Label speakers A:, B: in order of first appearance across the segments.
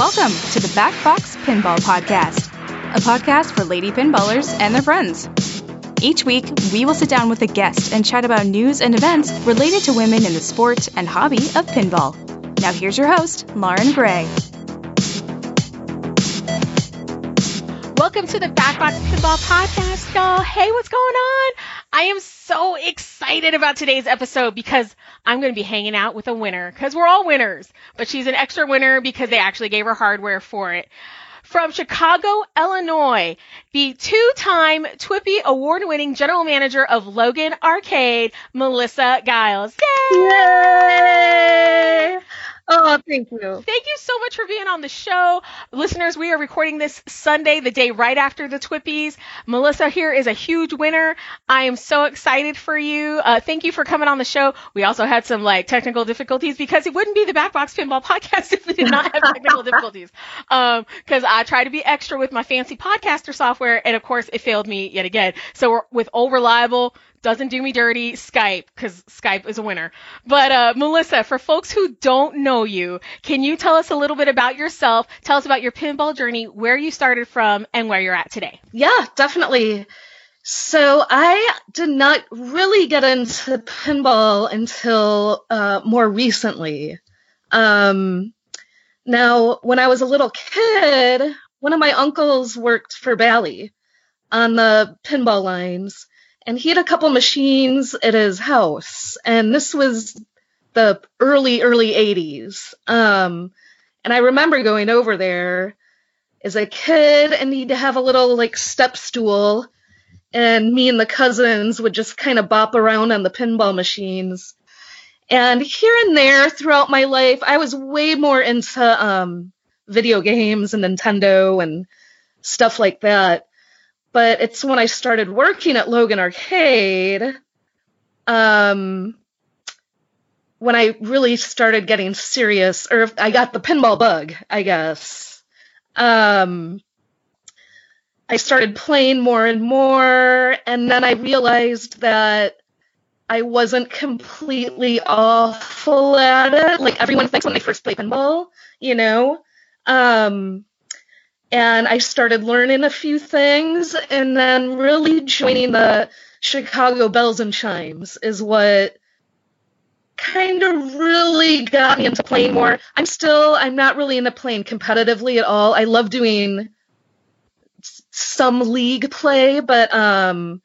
A: Welcome to the Back Box Pinball Podcast, a podcast for lady pinballers and their friends. Each week, we will sit down with a guest and chat about news and events related to women in the sport and hobby of pinball. Now, here's your host, Lauren Gray.
B: Welcome to the Backbox Pinball Podcast, y'all. Hey, what's going on? I am so excited about today's episode because I'm going to be hanging out with a winner because we're all winners, but she's an extra winner because they actually gave her hardware for it. From Chicago, Illinois, the two-time TWIPY award-winning general manager of Logan Arcade, Melissa Giles. Yay!
C: Yay! Oh, thank you.
B: Thank you so much for being on the show. Listeners, we are recording this Sunday, the day right after the Twippies. Melissa here is a huge winner. I am so excited for you. Uh, thank you for coming on the show. We also had some like technical difficulties because it wouldn't be the Backbox Pinball podcast if we did not have technical difficulties. Um, cause I tried to be extra with my fancy podcaster software and of course it failed me yet again. So we're with old reliable, doesn't do me dirty, Skype, because Skype is a winner. But uh, Melissa, for folks who don't know you, can you tell us a little bit about yourself? Tell us about your pinball journey, where you started from, and where you're at today.
C: Yeah, definitely. So I did not really get into pinball until uh, more recently. Um, now, when I was a little kid, one of my uncles worked for Bally on the pinball lines and he had a couple machines at his house, and this was the early early 80s. Um, and I remember going over there as a kid, and he'd have a little like step stool, and me and the cousins would just kind of bop around on the pinball machines. And here and there throughout my life, I was way more into um, video games and Nintendo and stuff like that but it's when I started working at Logan Arcade, um, when I really started getting serious, or I got the pinball bug, I guess. Um, I started playing more and more, and then I realized that I wasn't completely awful at it, like everyone thinks when they first play pinball, you know. Um, and I started learning a few things, and then really joining the Chicago Bells and Chimes is what kind of really got me into playing more. I'm still, I'm not really into playing competitively at all. I love doing some league play, but um,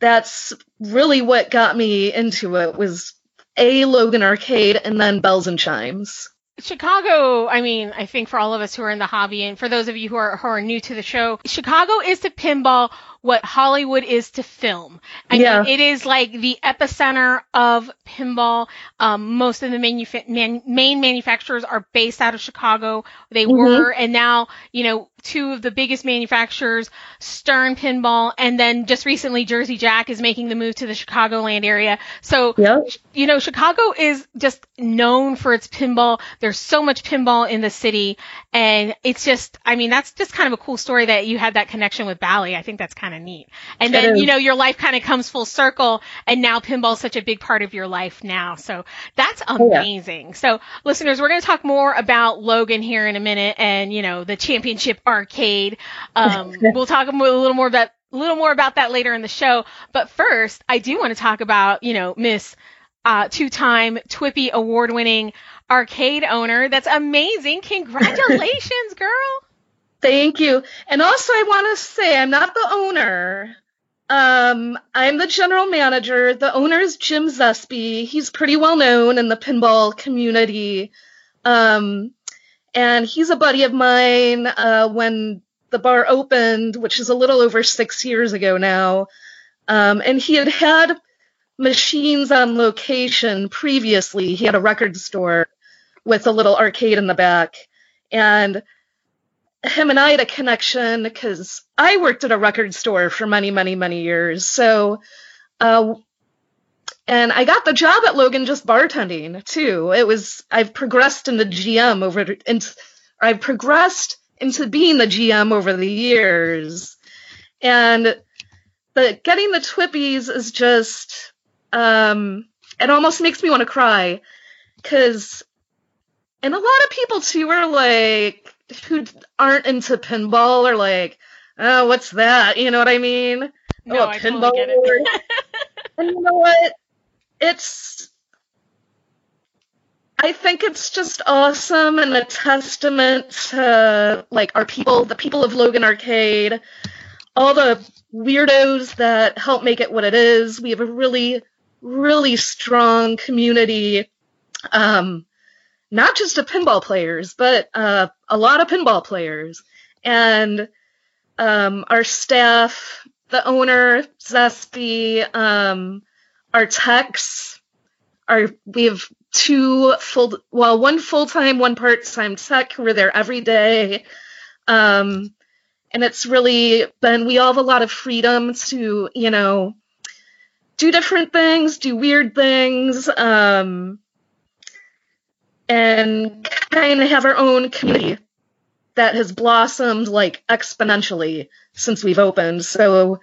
C: that's really what got me into it was a Logan Arcade and then Bells and Chimes.
B: Chicago, I mean, I think for all of us who are in the hobby and for those of you who are, who are new to the show, Chicago is to pinball what Hollywood is to film. I yeah. mean, it is like the epicenter of pinball. Um, most of the man- main manufacturers are based out of Chicago. They mm-hmm. were, and now, you know, two of the biggest manufacturers, Stern Pinball, and then just recently Jersey Jack is making the move to the Chicagoland area. So, yep. you know, Chicago is just known for its pinball. There's so much pinball in the city, and it's just, I mean, that's just kind of a cool story that you had that connection with Bally. I think that's kind of neat. And then, you know, your life kind of comes full circle, and now pinball is such a big part of your life now. So that's amazing. Oh, yeah. So, listeners, we're going to talk more about Logan here in a minute and, you know, the championship arcade. Um, we'll talk a little more about a little more about that later in the show. But first, I do want to talk about you know Miss uh, two-time Twippy award-winning arcade owner. That's amazing! Congratulations, girl.
C: Thank you. And also, I want to say I'm not the owner. Um, I'm the general manager. The owner is Jim Zespy. He's pretty well known in the pinball community. Um, and he's a buddy of mine. Uh, when the bar opened, which is a little over six years ago now, um, and he had had machines on location previously. He had a record store with a little arcade in the back, and him and I had a connection because I worked at a record store for many, many, many years. So uh, and I got the job at Logan just bartending too. It was I've progressed into GM over into I've progressed into being the GM over the years. And the getting the Twippies is just um it almost makes me want to cry cuz and a lot of people too are like who aren't into pinball are like, oh, what's that? You know what I mean?
B: No,
C: oh,
B: I pinball. Totally get it.
C: and you know what? It's I think it's just awesome and a testament to like our people, the people of Logan Arcade, all the weirdos that help make it what it is. We have a really, really strong community. Um, not just of pinball players, but uh, a lot of pinball players. And um, our staff, the owner, Zespy, um, our techs, our we have two full, well, one full time, one part time tech who are there every day. Um, and it's really been, we all have a lot of freedom to, you know, do different things, do weird things, um, and kind of have our own community that has blossomed like exponentially since we've opened. So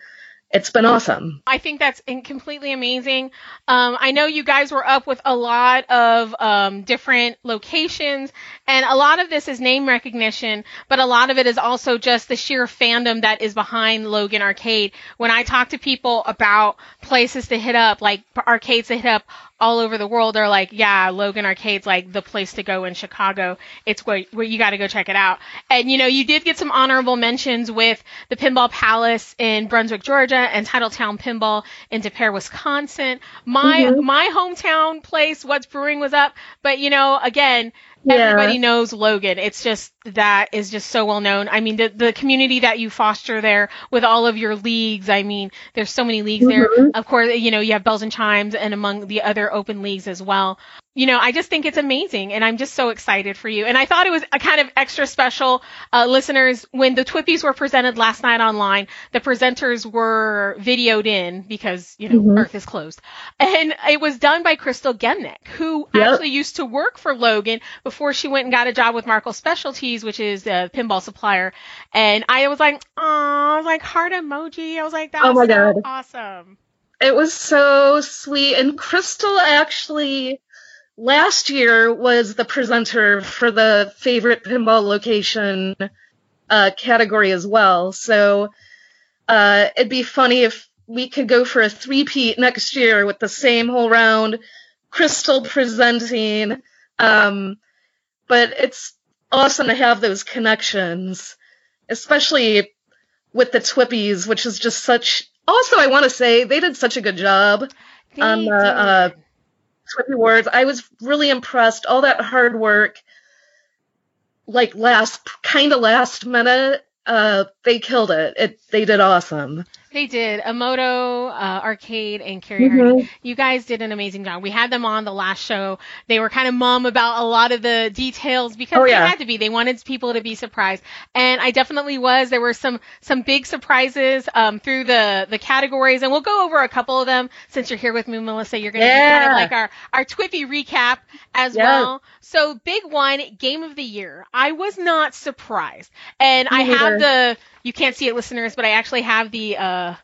C: it's been awesome.
B: I think that's completely amazing. Um, I know you guys were up with a lot of um, different locations, and a lot of this is name recognition, but a lot of it is also just the sheer fandom that is behind Logan Arcade. When I talk to people about places to hit up, like arcades to hit up, all over the world are like, yeah, Logan Arcade's like the place to go in Chicago. It's where, where you got to go check it out. And you know, you did get some honorable mentions with the Pinball Palace in Brunswick, Georgia, and Titletown Pinball in De Pere, Wisconsin. My mm-hmm. my hometown place, What's Brewing, was up, but you know, again, yeah. everybody knows Logan. It's just that is just so well known. I mean, the the community that you foster there with all of your leagues. I mean, there's so many leagues mm-hmm. there. Of course, you know you have Bells and Chimes, and among the other open leagues as well you know, I just think it's amazing and I'm just so excited for you. And I thought it was a kind of extra special, uh, listeners, when the Twippies were presented last night online, the presenters were videoed in because, you know, mm-hmm. Earth is closed. And it was done by Crystal Gemnick, who yep. actually used to work for Logan before she went and got a job with Marco Specialties, which is a pinball supplier. And I was like, oh, I was like heart emoji. I was like, that oh was so God. awesome.
C: It was so sweet. And Crystal actually, last year was the presenter for the favorite pinball location uh, category as well. So uh, it'd be funny if we could go for a three-peat next year with the same whole round, Crystal presenting. Um, but it's awesome to have those connections, especially with the Twippies, which is just such. Also, I want to say they did such a good job they on the Twippy Awards. I was really impressed. All that hard work, like last, kind of last minute, uh, they killed it. It they did awesome.
B: They did. Emoto, uh, Arcade, and Carrie mm-hmm. You guys did an amazing job. We had them on the last show. They were kind of mum about a lot of the details because oh, yeah. they had to be. They wanted people to be surprised. And I definitely was. There were some, some big surprises, um, through the, the categories. And we'll go over a couple of them since you're here with me, Melissa. You're going to yeah. kind of like our, our Twippy recap as well. So big one, game of the year. I was not surprised. And me I have the, you can't see it, listeners, but I actually have the uh,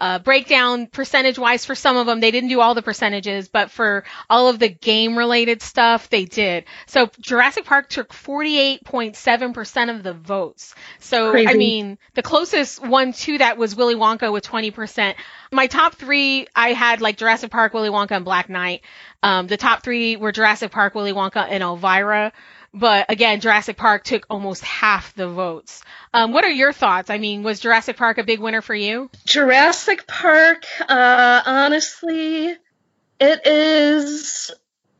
B: uh, breakdown percentage wise for some of them. They didn't do all the percentages, but for all of the game related stuff, they did. So Jurassic Park took 48.7% of the votes. So, Crazy. I mean, the closest one to that was Willy Wonka with 20%. My top three, I had like Jurassic Park, Willy Wonka, and Black Knight. Um, the top three were Jurassic Park, Willy Wonka, and Elvira. But again, Jurassic Park took almost half the votes. Um, what are your thoughts? I mean, was Jurassic Park a big winner for you?
C: Jurassic Park, uh, honestly, it is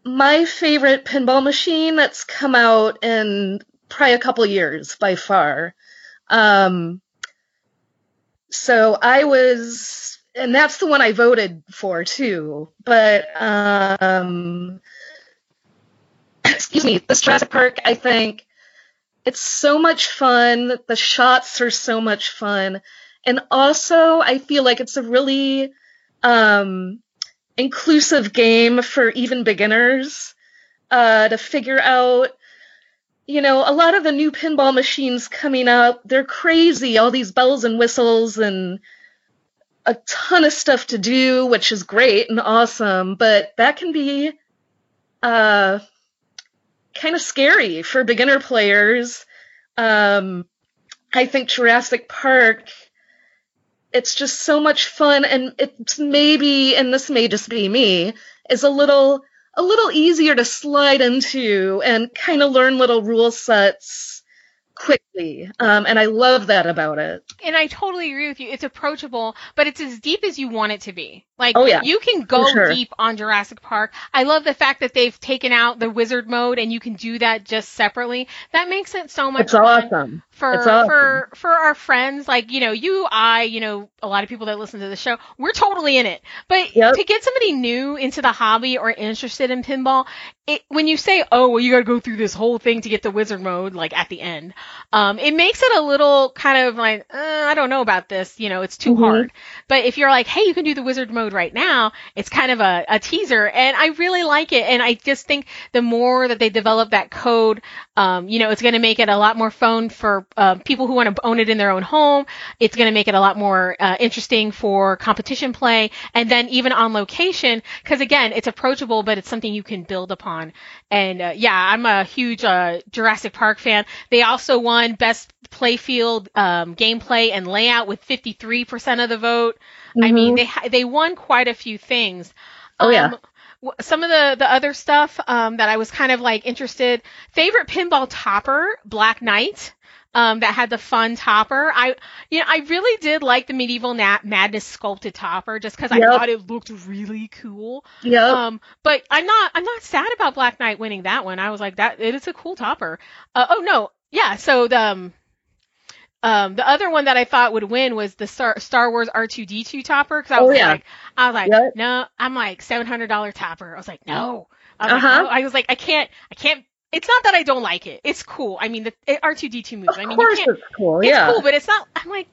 C: my favorite pinball machine that's come out in probably a couple years by far. Um, so I was, and that's the one I voted for too. But um, excuse me, this Jurassic Park, I think it's so much fun. The shots are so much fun. And also, I feel like it's a really um, inclusive game for even beginners uh, to figure out. You know, a lot of the new pinball machines coming up, they're crazy. All these bells and whistles and a ton of stuff to do, which is great and awesome, but that can be uh, kind of scary for beginner players Um, I think Jurassic Park, it's just so much fun, and it's maybe, and this may just be me, is a little a little easier to slide into and kind of learn little rule sets quickly. Um, and I love that about it.
B: And I totally agree with you. It's approachable, but it's as deep as you want it to be. Like,
C: oh, yeah.
B: you can go sure. deep on Jurassic Park. I love the fact that they've taken out the wizard mode and you can do that just separately. That makes it so much
C: it's fun awesome.
B: for
C: it's awesome.
B: for for our friends. Like, you know, you, I, you know, a lot of people that listen to the show, we're totally in it. But
C: yep.
B: to get somebody new into the hobby or interested in pinball, it, when you say, "Oh, well, you got to go through this whole thing to get the wizard mode," like at the end, um, it makes it a little kind of like, uh, I don't know about this. You know, it's too mm-hmm. hard. But if you're like, "Hey, you can do the wizard mode right now," it's kind of a, a teaser, and I really like it. And I just think the more that they develop that code, um, you know, it's going to make it a lot more fun for uh, people who want to own it in their own home. It's going to make it a lot more uh, interesting for competition play, and then even on location, because again, it's approachable, but it's something you can build upon. And uh, yeah, I'm a huge uh, Jurassic Park fan. They also won Best Playfield um, Gameplay and Layout with 53% of the vote. Mm-hmm. I mean, they they won quite a few things.
C: Oh yeah. Um,
B: some of the the other stuff um, that I was kind of like interested. Favorite pinball topper, Black Knight um, that had the fun topper. I, you know, I really did like the medieval Nat- madness sculpted topper just because yep. I thought it looked really cool.
C: Yeah.
B: Um, but I'm not, I'm not sad about Black Knight winning that one. I was like, that it is a cool topper. Uh, oh no, yeah. So the, um, um, the other one that I thought would win was the Star, Star Wars R2D2 topper because I was oh, yeah. like, I was like, yep. no, I'm like seven hundred dollar topper. I was like, no. I was, uh-huh. like, no. I was like, I can't, I can't it's not that I don't like it. It's cool. I mean, the R2D2 moves.
C: Of
B: I mean,
C: course it's cool.
B: It's
C: yeah.
B: cool, but it's not. I'm like,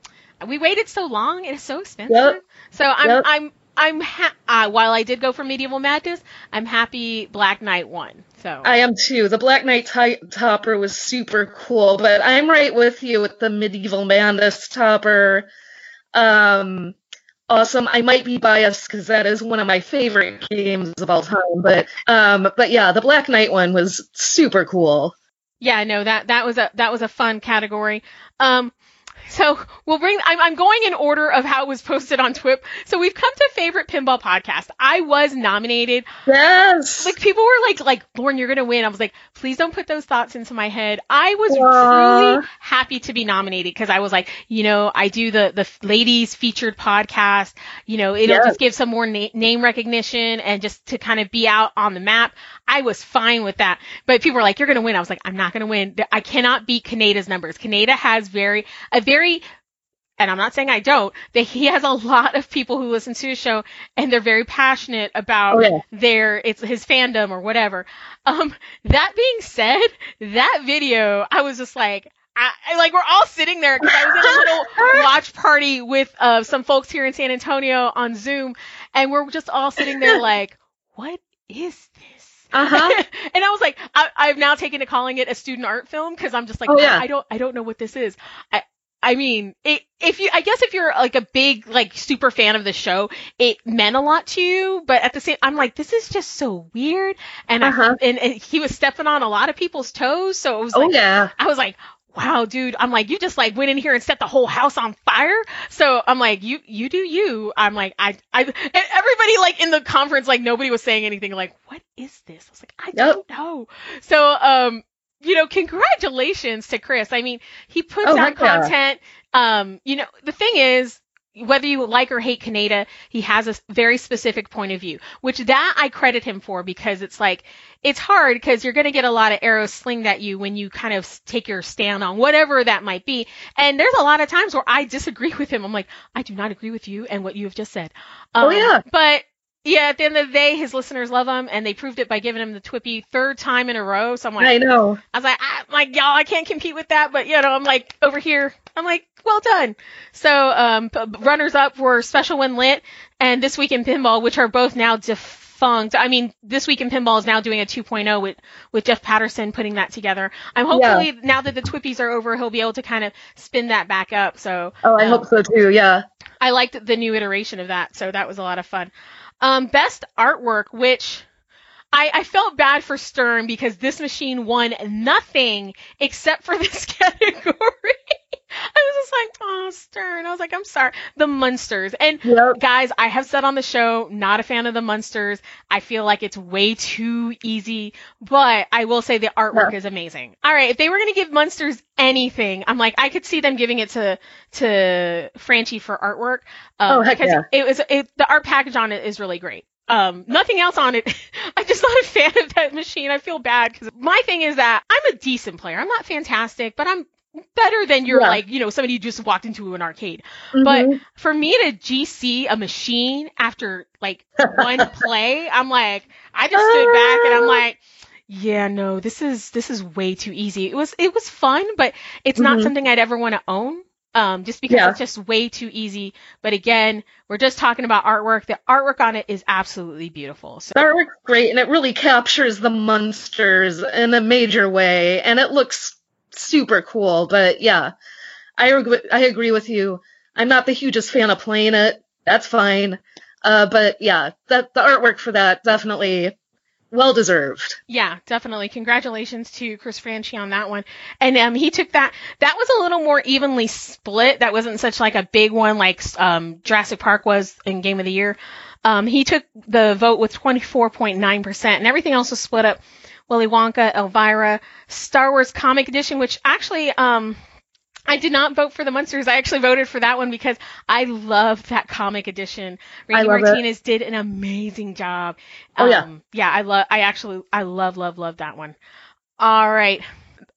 B: we waited so long. It's so expensive. Yep. So I'm, yep. I'm, I'm. Ha- uh, while I did go for Medieval Madness, I'm happy Black Knight won. So
C: I am too. The Black Knight t- topper was super cool, but I'm right with you with the Medieval Madness topper. Um, awesome. I might be biased because that is one of my favorite games of all time, but um, but yeah, the Black Knight one was super cool.
B: Yeah, no, that that was a that was a fun category. Um, so we'll bring. I'm, I'm going in order of how it was posted on TWIP. So we've come to favorite pinball podcast. I was nominated.
C: Yes.
B: Like people were like, like Lauren, you're gonna win. I was like, please don't put those thoughts into my head. I was really happy to be nominated because I was like, you know, I do the the ladies featured podcast. You know, it'll yes. just give some more na- name recognition and just to kind of be out on the map. I was fine with that. But people were like, you're gonna win. I was like, I'm not gonna win. I cannot beat Kaneda's numbers. Kaneda has very a very very and I'm not saying I don't, that he has a lot of people who listen to his show and they're very passionate about
C: oh, yeah.
B: their it's his fandom or whatever. Um that being said, that video I was just like I, I like we're all sitting there because I was in a little watch party with uh, some folks here in San Antonio on Zoom, and we're just all sitting there like, what is this?
C: Uh-huh.
B: and I was like, I, have now taken to calling it a student art film because I'm just like,
C: oh, yeah.
B: I, I, don't, I don't know what this is. I, I mean, it, if you, I guess if you're like a big, like super fan of the show, it meant a lot to you. But at the same, I'm like, this is just so weird. And,
C: uh-huh.
B: I, and, and he was stepping on a lot of people's toes. So it was
C: oh,
B: like,
C: yeah.
B: I was like, wow, dude. I'm like, you just like went in here and set the whole house on fire. So I'm like, you, you do you. I'm like, I, I, everybody like in the conference, like nobody was saying anything. Like, what is this? I was like, I don't know. So, um, you know, congratulations to Chris. I mean, he puts
C: oh,
B: out content. Um, you know, the thing is, whether you like or hate Kaneda, he has a very specific point of view, which that I credit him for because it's like, it's hard because you're going to get a lot of arrows slinged at you when you kind of take your stand on whatever that might be. And there's a lot of times where I disagree with him. I'm like, I do not agree with you and what you have just said.
C: Oh, um, oh yeah.
B: But yeah, at the end of the day, his listeners love him, and they proved it by giving him the Twippy third time in a row. So I'm like,
C: I know.
B: I was like, I, like y'all, I can't compete with that, but you know, I'm like over here, I'm like, well done. So, um, runners up were Special When Lit and This Week in Pinball, which are both now defunct. I mean, This Week in Pinball is now doing a 2.0 with with Jeff Patterson putting that together. I'm hopefully yeah. now that the Twippies are over, he'll be able to kind of spin that back up. So,
C: oh, I um, hope so too. Yeah.
B: I liked the new iteration of that, so that was a lot of fun. Um, best artwork, which I, I felt bad for Stern because this machine won nothing except for this category. I was just like, oh, Stern. I was like, I'm sorry. The Munsters. And yep. guys, I have said on the show, not a fan of the Munsters. I feel like it's way too easy, but I will say the artwork yeah. is amazing. All right. If they were going to give Munsters anything, I'm like, I could see them giving it to, to Franchi for artwork.
C: Um, oh, heck because yeah.
B: it was, it, the art package on it is really great. Um, nothing else on it. I'm just not a fan of that machine. I feel bad because my thing is that I'm a decent player. I'm not fantastic, but I'm better than you're yeah. like, you know, somebody who just walked into an arcade. Mm-hmm. But for me to GC a machine after like one play, I'm like, I just stood back and I'm ah. like, yeah, no, this is this is way too easy. It was it was fun, but it's mm-hmm. not something I'd ever want to own. Um, just because yeah. it's just way too easy. But again, we're just talking about artwork. The artwork on it is absolutely beautiful. So.
C: The artwork's great, and it really captures the monsters in a major way, and it looks super cool. But yeah, I I agree with you. I'm not the hugest fan of playing it. That's fine. Uh, but yeah, that the artwork for that definitely well deserved.
B: Yeah, definitely. Congratulations to Chris Franchi on that one. And um, he took that. That was a little more evenly split. That wasn't such like a big one like um, Jurassic Park was in Game of the Year. Um, he took the vote with 24.9%, and everything else was split up Willy Wonka, Elvira, Star Wars Comic Edition, which actually, um, I did not vote for the Munsters. I actually voted for that one because I loved that comic edition. Randy Martinez it. did an amazing job.
C: Oh yeah. Um,
B: yeah, I love, I actually, I love, love, love that one. All right.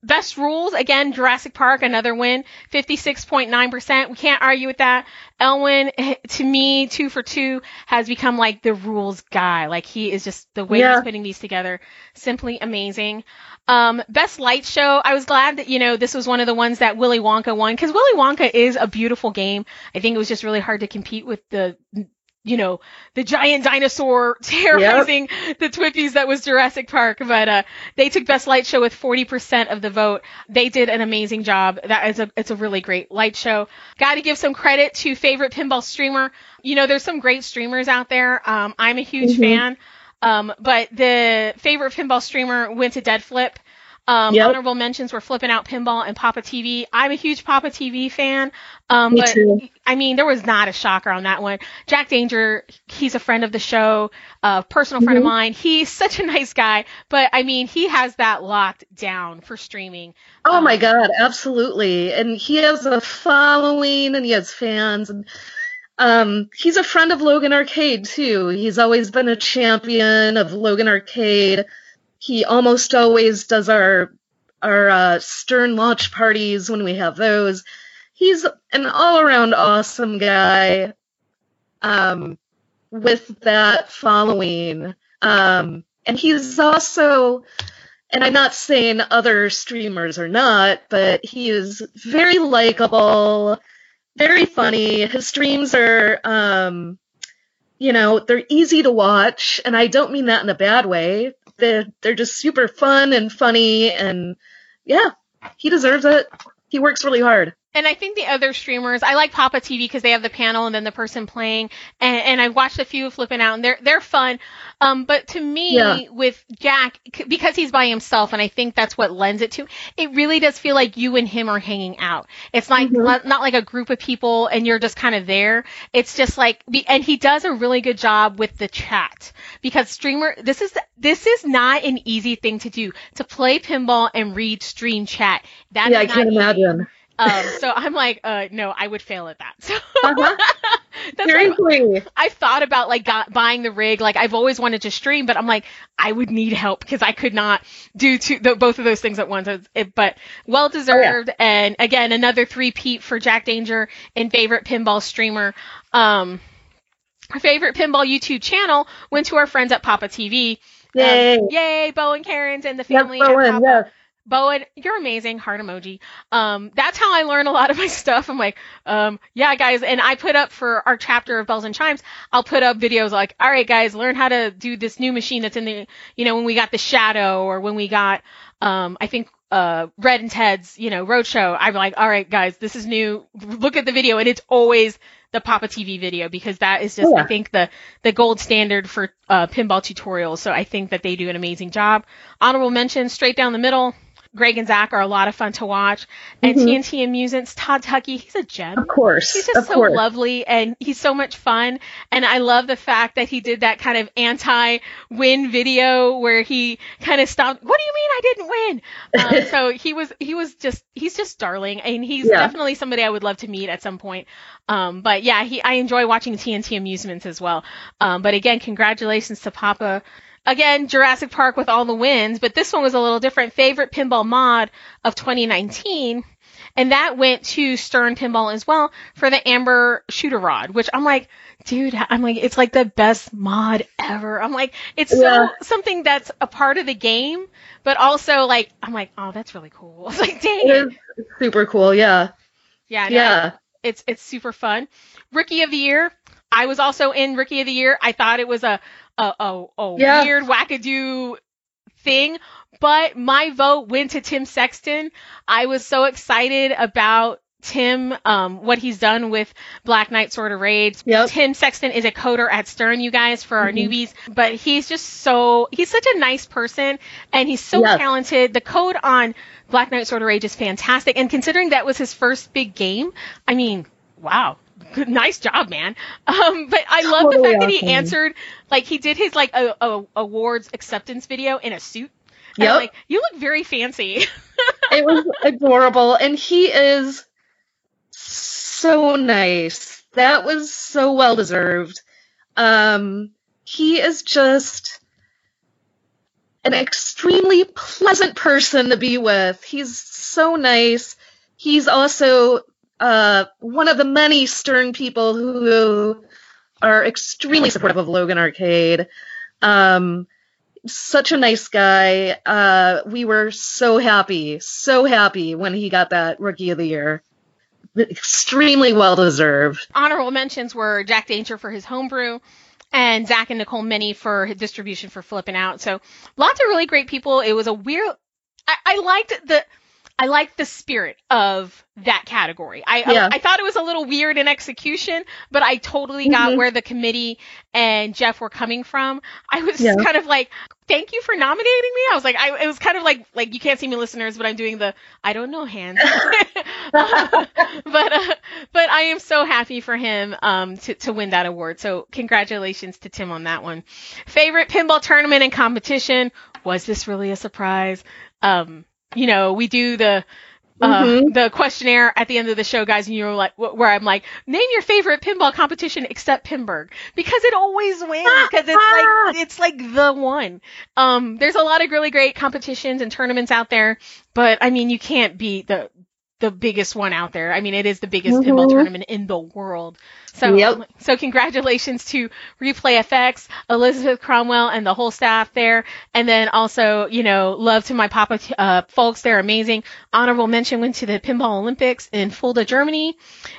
B: Best rules, again, Jurassic Park, another win, 56.9%. We can't argue with that. Elwin, to me, two for two, has become like the rules guy. Like he is just, the way yeah. he's putting these together, simply amazing. Um, best light show, I was glad that, you know, this was one of the ones that Willy Wonka won, because Willy Wonka is a beautiful game. I think it was just really hard to compete with the you know, the giant dinosaur terrorizing yep. the Twippies that was Jurassic Park. But uh, they took Best Light Show with 40% of the vote. They did an amazing job. That is a it's a really great light show. Got to give some credit to favorite pinball streamer. You know, there's some great streamers out there. Um, I'm a huge mm-hmm. fan. Um, but the favorite pinball streamer went to Dead Flip. Um, yep. Honorable mentions were Flipping Out Pinball and Papa TV. I'm a huge Papa TV fan. Um, Me but too. I mean, there was not a shocker on that one. Jack Danger, he's a friend of the show, a personal friend mm-hmm. of mine. He's such a nice guy, but I mean, he has that locked down for streaming.
C: Oh um, my God, absolutely. And he has a following and he has fans and um, he's a friend of Logan Arcade too. He's always been a champion of Logan Arcade he almost always does our our uh, Stern launch parties when we have those. He's an all around awesome guy um, with that following. Um, and he's also, and I'm not saying other streamers are not, but he is very likable, very funny. His streams are, um, you know, they're easy to watch, and I don't mean that in a bad way they're they're just super fun and funny and yeah, he deserves it. He works really hard.
B: And I think the other streamers, I like Papa TV because they have the panel and then the person playing. And, and I've watched a few flipping out and they're, they're fun. Um, but to me, yeah. with Jack, because he's by himself and I think that's what lends it to, it really does feel like you and him are hanging out. It's like, mm-hmm. not, not like a group of people and you're just kind of there. It's just like, and he does a really good job with the chat because streamer, this is, this is not an easy thing to do, to play pinball and read stream chat.
C: That yeah, I can't easy. imagine.
B: Um, so I'm like, uh, no, I would fail at that. So
C: uh-huh. Seriously.
B: I've thought about like got, buying the rig. Like I've always wanted to stream, but I'm like, I would need help because I could not do two, the, both of those things at once. It, but well deserved. Oh, yeah. And again, another three peat for Jack Danger and favorite pinball streamer. Um, our favorite pinball YouTube channel went to our friends at Papa TV.
C: Yay! Um,
B: yay, Bowen Kerins and the family yep, Bowen, Papa. Yes. Bowen, you're amazing. Heart emoji. Um, that's how I learn a lot of my stuff. I'm like, um, yeah, guys. And I put up for our chapter of bells and chimes, I'll put up videos like, all right, guys, learn how to do this new machine that's in the, you know, when we got the shadow or when we got, um, I think uh, Red and Ted's, you know, roadshow, I'm like, all right, guys, this is new. Look at the video, and it's always the Papa TV video because that is just, yeah. I think, the the gold standard for uh, pinball tutorials. So I think that they do an amazing job. Honorable mention, straight down the middle. Greg and Zach are a lot of fun to watch. And mm-hmm. TNT Amusements, Todd Tuckey, he's a gem.
C: Of course.
B: He's just
C: so
B: course. lovely and he's so much fun. And I love the fact that he did that kind of anti-win video where he kind of stopped. What do you mean I didn't win? Um, so he was, he was just, he's just darling and he's yeah. definitely somebody I would love to meet at some point. Um, but yeah, he, I enjoy watching TNT Amusements as well. Um, but again, congratulations to Papa. Again, Jurassic Park with all the wins, but this one was a little different. Favorite pinball mod of 2019. And that went to Stern Pinball as well for the Amber Shooter Rod, which I'm like, dude, I'm like, it's like the best mod ever. I'm like, it's yeah. so something that's a part of the game, but also like, I'm like, oh, that's really cool. It's like, dang it.
C: it. super cool. Yeah.
B: Yeah. No, yeah. It's, it's super fun. Rookie of the Year. I was also in Rookie of the Year. I thought it was a, a, a, a yeah. weird wackadoo thing, but my vote went to Tim Sexton. I was so excited about Tim, um, what he's done with Black Knight Sword of Rage. Yep. Tim Sexton is a coder at Stern, you guys, for our mm-hmm. newbies, but he's just so, he's such a nice person and he's so yes. talented. The code on Black Knight Sword of Rage is fantastic. And considering that was his first big game, I mean, wow, good, nice job, man. Um, but I love totally the fact awesome. that he answered, like he did his like a, a awards acceptance video in a suit. Yeah. Like, you look very fancy.
C: it was adorable, and he is so nice. That was so well deserved. Um, he is just an extremely pleasant person to be with. He's so nice. He's also uh, one of the many Stern people who are extremely supportive of Logan Arcade. Um, such a nice guy. Uh, we were so happy, so happy when he got that Rookie of the Year. Extremely well deserved.
B: Honorable mentions were Jack Danger for his homebrew and Zach and Nicole Meny for distribution for flipping out. So lots of really great people. It was a weird. I, I liked the I like the spirit of that category. I, yeah. I, I thought it was a little weird in execution, but I totally got mm-hmm. where the committee and Jeff were coming from. I was yeah. kind of like, thank you for nominating me. I was like, I it was kind of like like you can't see me, listeners, but I'm doing the I don't know hands. uh, but uh, but I am so happy for him um to to win that award. So congratulations to Tim on that one. Favorite pinball tournament and competition. Was this really a surprise? Um, you know, we do the uh, mm-hmm. the questionnaire at the end of the show, guys, and you're like, where I'm like, name your favorite pinball competition except Pinburgh because it always wins because it's like it's like the one. Um, there's a lot of really great competitions and tournaments out there, but I mean, you can't beat the the biggest one out there. I mean, it is the biggest mm-hmm. pinball tournament in the world. So, yep. so congratulations to Replay FX, Elizabeth Cromwell, and the whole staff there. And then also, you know, love to my Papa uh, folks. They're amazing. Honorable mention went to the Pinball Olympics in Fulda, Germany,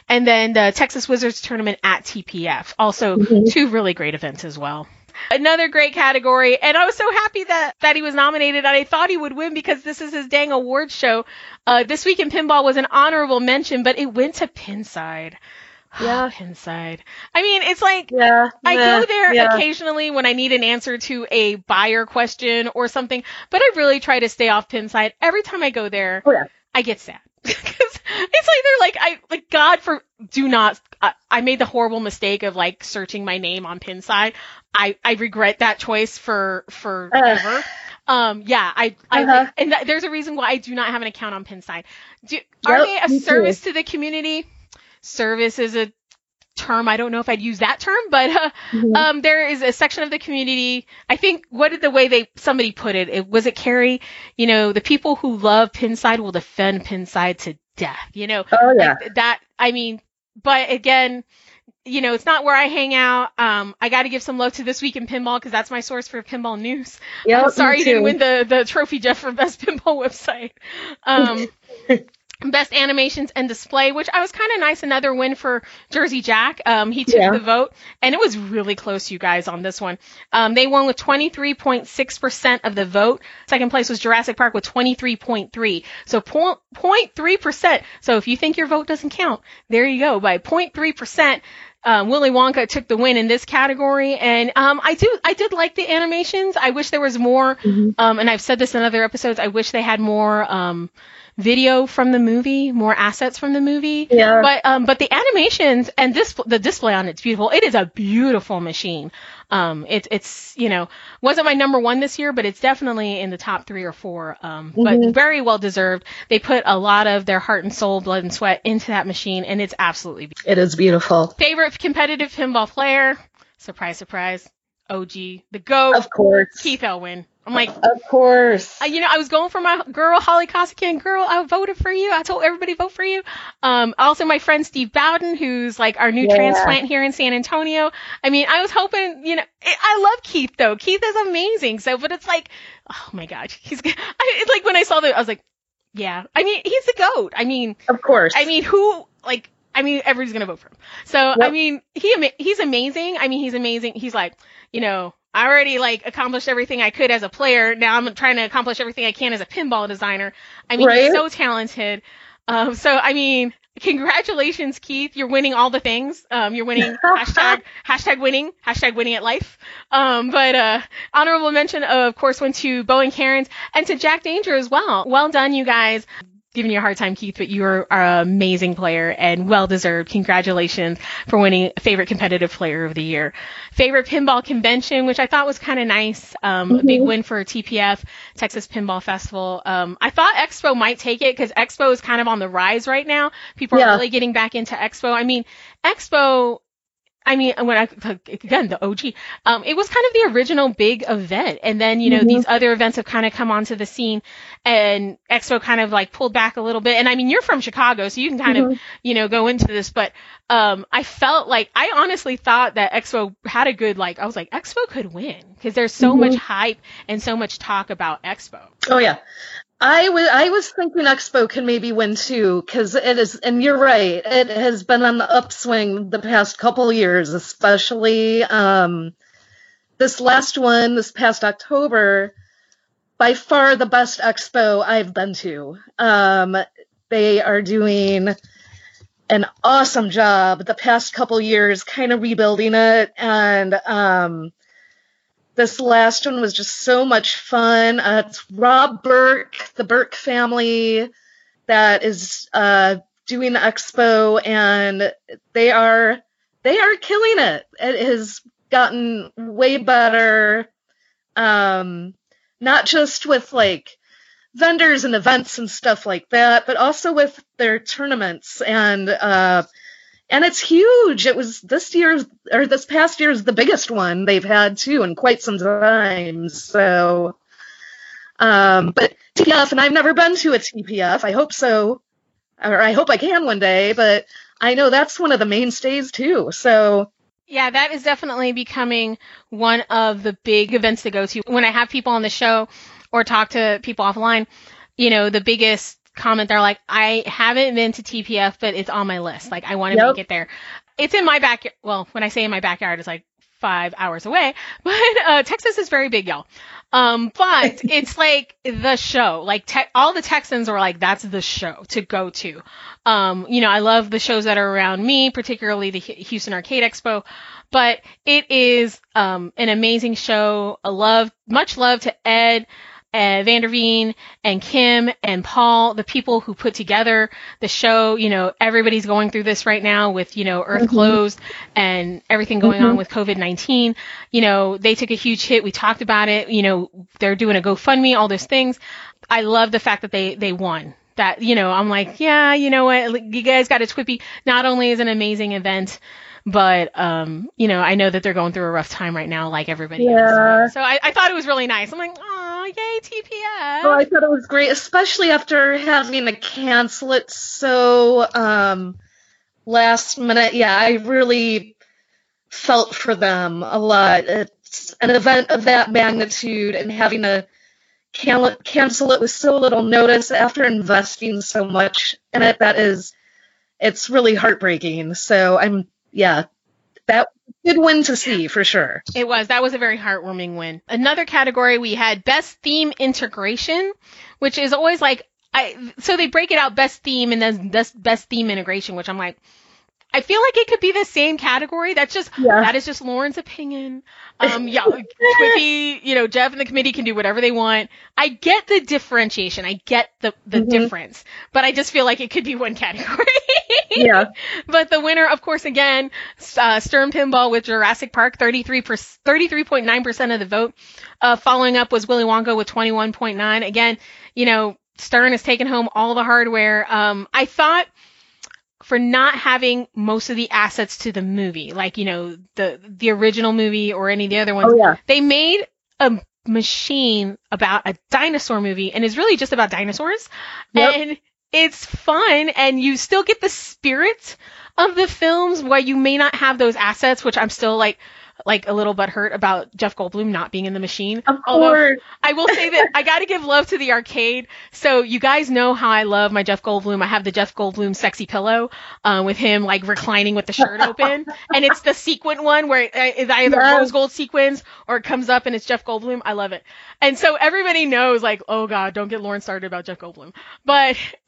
B: and then the Texas Wizards tournament at TPF. Also, mm-hmm. two really great events as well. Another great category. And I was so happy that, that he was nominated and I thought he would win because this is his dang awards show. Uh, this week in pinball was an honorable mention, but it went to Pinside. Yeah. Pinside. I mean, it's like yeah, I yeah, go there yeah. occasionally when I need an answer to a buyer question or something, but I really try to stay off Pinside. Every time I go there, oh, yeah. I get sad. It's like they're like I like God for do not I, I made the horrible mistake of like searching my name on Pinside. I I regret that choice for forever. Uh, um, yeah, I, I uh-huh. like, and th- there's a reason why I do not have an account on Pinside. Do, yep, are they a service too. to the community? Service is a term. I don't know if I'd use that term, but uh, mm-hmm. um, there is a section of the community. I think what did the way they somebody put it? it was it Carrie? You know, the people who love Pinside will defend Pinside to death. You know,
C: oh yeah,
B: like, that. I mean, but again, you know, it's not where I hang out. Um, I got to give some love to this week in pinball because that's my source for pinball news. Yeah, I'm sorry you didn't win the the trophy, Jeff, for best pinball website. Um, Best animations and display, which I was kind of nice. Another win for Jersey Jack. Um, he took yeah. the vote, and it was really close, you guys, on this one. Um, they won with 23.6% of the vote. Second place was Jurassic Park with 23.3. So 0.3%. So if you think your vote doesn't count, there you go. By 0.3%, um, Willy Wonka took the win in this category, and um, I do I did like the animations. I wish there was more, mm-hmm. um, and I've said this in other episodes. I wish they had more um, video from the movie, more assets from the movie.
C: Yeah.
B: But um, but the animations and this the display on it's beautiful. It is a beautiful machine. Um, it's it's you know wasn't my number one this year, but it's definitely in the top three or four. Um, mm-hmm. but very well deserved. They put a lot of their heart and soul, blood and sweat into that machine, and it's absolutely. Beautiful.
C: It is beautiful.
B: Favorite competitive pinball player? Surprise, surprise. OG, the GOAT.
C: Of course.
B: Keith Elwin. I'm like,
C: of course.
B: Uh, you know, I was going for my girl Holly Costigan. Girl, I voted for you. I told everybody vote for you. Um, also my friend Steve Bowden, who's like our new yeah. transplant here in San Antonio. I mean, I was hoping, you know, I love Keith though. Keith is amazing. So, but it's like, oh my god, he's. I, like when I saw that, I was like, yeah. I mean, he's the goat. I mean,
C: of course.
B: I mean, who like I mean, everybody's gonna vote for him. So yep. I mean, he he's amazing. I mean, he's amazing. He's like, you know, I already like accomplished everything I could as a player. Now I'm trying to accomplish everything I can as a pinball designer. I mean, right? he's so talented. Um, so I mean, congratulations, Keith. You're winning all the things. Um, you're winning hashtag hashtag winning hashtag winning at life. Um, but uh, honorable mention, of course, went to Bowen Kerins and to Jack Danger as well. Well done, you guys giving you a hard time, Keith, but you are, are an amazing player and well deserved. Congratulations for winning favorite competitive player of the year. Favorite pinball convention, which I thought was kind of nice. Um, mm-hmm. a big mm-hmm. win for TPF, Texas Pinball Festival. Um, I thought Expo might take it because Expo is kind of on the rise right now. People are really getting back into Expo. I mean, Expo I mean, when I again the OG, um, it was kind of the original big event, and then you know mm-hmm. these other events have kind of come onto the scene, and Expo kind of like pulled back a little bit. And I mean, you're from Chicago, so you can kind mm-hmm. of you know go into this, but um, I felt like I honestly thought that Expo had a good like I was like Expo could win because there's so mm-hmm. much hype and so much talk about Expo.
C: Oh yeah, I was I was thinking Expo can maybe win too because it is, and you're right. It has been on the upswing the past couple years, especially um, this last one, this past October. By far the best expo I've been to. Um, they are doing an awesome job the past couple years, kind of rebuilding it, and um, this last one was just so much fun. Uh, it's Rob Berk, the Berk family, that is uh, doing the expo, and they are they are killing it. It has gotten way better, um, not just with like vendors and events and stuff like that, but also with their tournaments and uh, and it's huge. It was this year's or this past year's the biggest one they've had too in quite some time. So, um, but TPF, and I've never been to a TPF. I hope so, or I hope I can one day. But I know that's one of the mainstays too. So.
B: Yeah, that is definitely becoming one of the big events to go to. When I have people on the show or talk to people offline, you know, the biggest comment they're like, I haven't been to TPF, but it's on my list. Like, I want to yep. make it there. It's in my backyard. Well, when I say in my backyard, it's like five hours away. But uh, Texas is very big, y'all. Um, but it's like the show. Like te- all the Texans are like, that's the show to go to. Um, you know, I love the shows that are around me, particularly the Houston Arcade Expo. But it is um, an amazing show. A love, much love to Ed and Vanderveen and Kim and Paul, the people who put together the show. You know, everybody's going through this right now with, you know, Earth mm-hmm. closed and everything going mm-hmm. on with COVID-19. You know, they took a huge hit. We talked about it. You know, they're doing a GoFundMe, all those things. I love the fact that they, they won. That, you know, I'm like, yeah, you know what? You guys got a Twippy. Not only is an amazing event, but um, you know, I know that they're going through a rough time right now, like everybody yeah. else. So I, I thought it was really nice. I'm like, oh, yay, TPF.
C: Oh, I thought it was great, especially after having to cancel it so um, last minute. Yeah, I really felt for them a lot. It's an event of that magnitude and having to can- cancel it with so little notice after investing so much in it. That is, it's really heartbreaking. So I'm, yeah, good win to see for sure.
B: It was. That was a very heartwarming win. Another category we had best theme integration, which is always like I so they break it out best theme and then best best theme integration, which I'm like I feel like it could be the same category. That's just yeah. that is just Lauren's opinion. Um, yeah, Twippy, you know, Jeff and the committee can do whatever they want. I get the differentiation. I get the the mm-hmm. difference, but I just feel like it could be one category.
C: yeah.
B: But the winner, of course, again, uh, Stern Pinball with Jurassic Park, 33 33.9 percent of the vote. Uh, following up was Willy Wonka with 21.9. Again, you know, Stern has taken home all the hardware. Um, I thought for not having most of the assets to the movie, like you know the the original movie or any of the other ones.
C: Oh, yeah.
B: They made a machine about a dinosaur movie, and it's really just about dinosaurs, yep. and it's fun, and you still get the spirit of the films while you may not have those assets, which I'm still like like a little bit hurt about Jeff Goldblum not being in the machine.
C: Of course.
B: I will say that I got to give love to the arcade. So you guys know how I love my Jeff Goldblum. I have the Jeff Goldblum sexy pillow uh, with him like reclining with the shirt open, and it's the sequin one where it's either yes. rose gold sequins or it comes up and it's Jeff Goldblum. I love it. And so everybody knows like, oh god, don't get Lauren started about Jeff Goldblum. But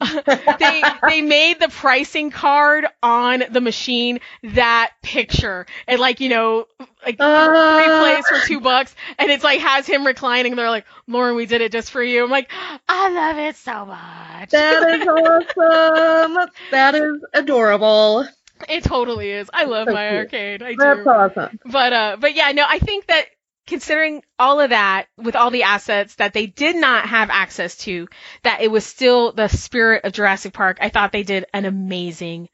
B: they they made the pricing card on the machine that picture and like you know like uh, three plays for two bucks, and it's like has him reclining. They're like, Lauren, we did it just for you. I'm like, I love it so much.
C: That is awesome. that is adorable.
B: It totally is. I love so my cute. arcade. I
C: That's do. awesome.
B: But uh, but yeah, no, I think that considering all of that with all the assets that they did not have access to, that it was still the spirit of Jurassic Park. I thought they did an amazing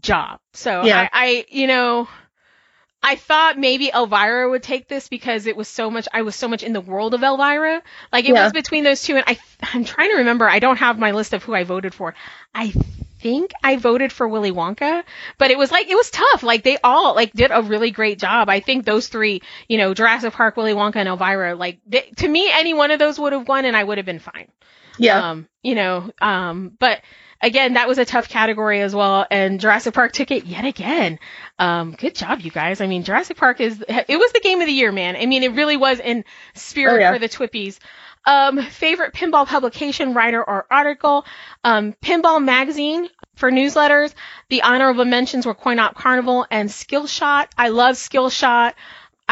B: job. So yeah. I, I you know, I thought maybe Elvira would take this because it was so much. I was so much in the world of Elvira. Like it yeah. was between those two, and I I'm trying to remember. I don't have my list of who I voted for. I think I voted for Willy Wonka, but it was like it was tough. Like they all like did a really great job. I think those three, you know, Jurassic Park, Willy Wonka, and Elvira, like they, to me, any one of those would have won, and I would have been fine.
C: Yeah.
B: Um, you know, um, but again, that was a tough category as well, and Jurassic Park took it yet again. Um, good job, you guys. I mean, Jurassic Park is it was the game of the year, man. I mean, it really was in spirit oh, yeah. for the Twippies. Um, favorite pinball publication, writer, or article. Um, Pinball Magazine for newsletters. The honorable mentions were Coin Op Carnival and Skillshot. I love Skillshot.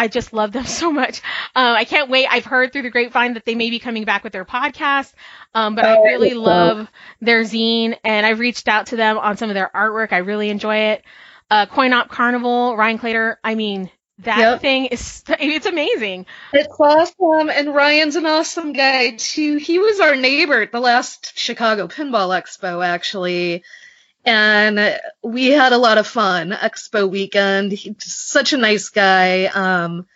B: I just love them so much. Uh, I can't wait. I've heard through the grapevine that they may be coming back with their podcast. Um, but I oh, really love their zine and I've reached out to them on some of their artwork. I really enjoy it. Uh, Coin Op Carnival, Ryan Claytor. I mean, that yep. thing is it's amazing.
C: It's awesome, and Ryan's an awesome guy too. He was our neighbor at the last Chicago Pinball Expo, actually, and we had a lot of fun Expo weekend. He's such a nice guy. Um,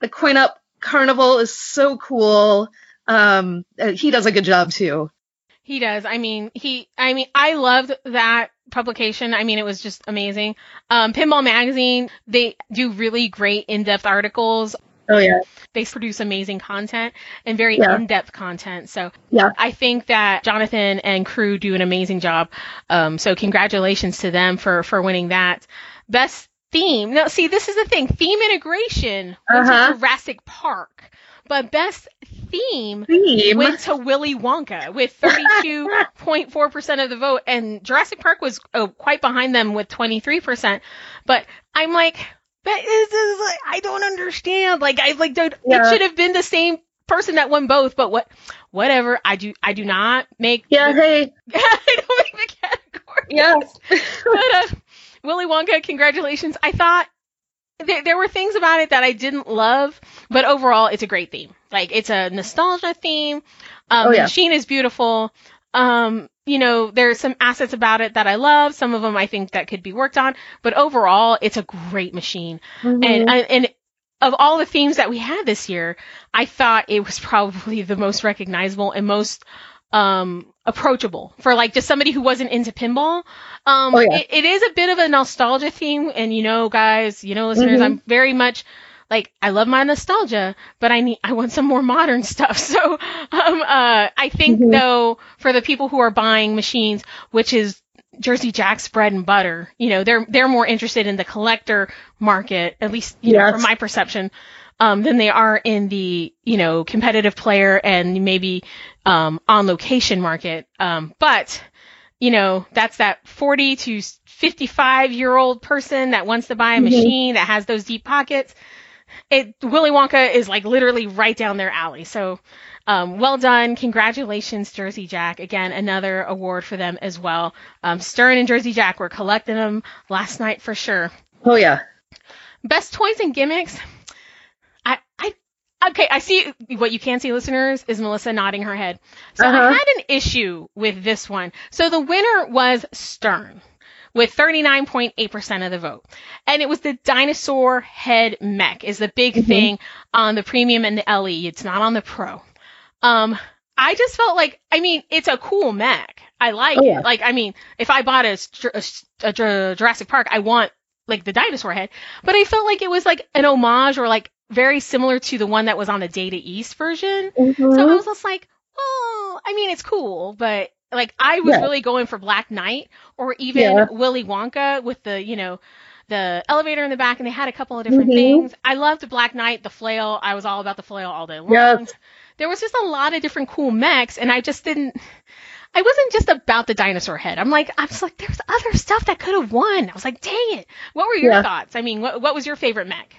C: the Coin Op Carnival is so cool. Um, uh, he does a good job too.
B: He does. I mean, he. I mean, I loved that publication. I mean, it was just amazing. Um, Pinball Magazine, they do really great in-depth articles.
C: Oh yeah.
B: They produce amazing content and very yeah. in-depth content. So
C: yeah.
B: I think that Jonathan and crew do an amazing job. Um, so congratulations to them for for winning that. Best theme. Now, see, this is the thing. Theme integration uh-huh. Jurassic Park. But best theme,
C: theme,
B: went to Willy Wonka with 32.4% of the vote, and Jurassic Park was oh, quite behind them with 23%. But I'm like, that is, is like, I don't understand. Like, I like, don't, yeah. it should have been the same person that won both, but what, whatever. I do, I do not make.
C: Yeah,
B: the,
C: hey.
B: I don't make the category.
C: Yes.
B: but, uh, Willy Wonka, congratulations. I thought there, there were things about it that I didn't love, but overall, it's a great theme. Like it's a nostalgia theme. Um, oh, yeah. The machine is beautiful. Um, you know, there's some assets about it that I love. Some of them I think that could be worked on, but overall, it's a great machine. Mm-hmm. And and of all the themes that we had this year, I thought it was probably the most recognizable and most um approachable for like just somebody who wasn't into pinball. Um, oh, yeah. it, it is a bit of a nostalgia theme, and you know, guys, you know, listeners, mm-hmm. I'm very much like I love my nostalgia, but I need I want some more modern stuff. So um uh I think mm-hmm. though for the people who are buying machines, which is Jersey Jack's bread and butter, you know, they're they're more interested in the collector market, at least you yes. know from my perception, um, than they are in the you know competitive player and maybe um, on location market. Um, but you know, that's that 40 to 55 year old person that wants to buy a mm-hmm. machine that has those deep pockets. It Willy Wonka is like literally right down their alley. So, um, well done. Congratulations, Jersey Jack. Again, another award for them as well. Um, Stern and Jersey Jack were collecting them last night for sure.
C: Oh yeah.
B: Best toys and gimmicks. I, I, Okay, I see what you can see, listeners, is Melissa nodding her head. So uh-huh. I had an issue with this one. So the winner was Stern with 39.8% of the vote. And it was the dinosaur head mech is the big mm-hmm. thing on the premium and the LE. It's not on the pro. Um, I just felt like, I mean, it's a cool mech. I like oh, yeah. it. Like, I mean, if I bought a, a, a Jurassic Park, I want like the dinosaur head, but I felt like it was like an homage or like very similar to the one that was on the Data East version. Mm-hmm. So I was just like, well, I mean, it's cool, but like I was yeah. really going for Black Knight or even yeah. Willy Wonka with the, you know, the elevator in the back and they had a couple of different mm-hmm. things. I loved Black Knight, the flail. I was all about the flail all day long. Yes. There was just a lot of different cool mechs and I just didn't I wasn't just about the dinosaur head. I'm like, I was like, there's other stuff that could have won. I was like, dang it. What were your yeah. thoughts? I mean, what, what was your favorite mech?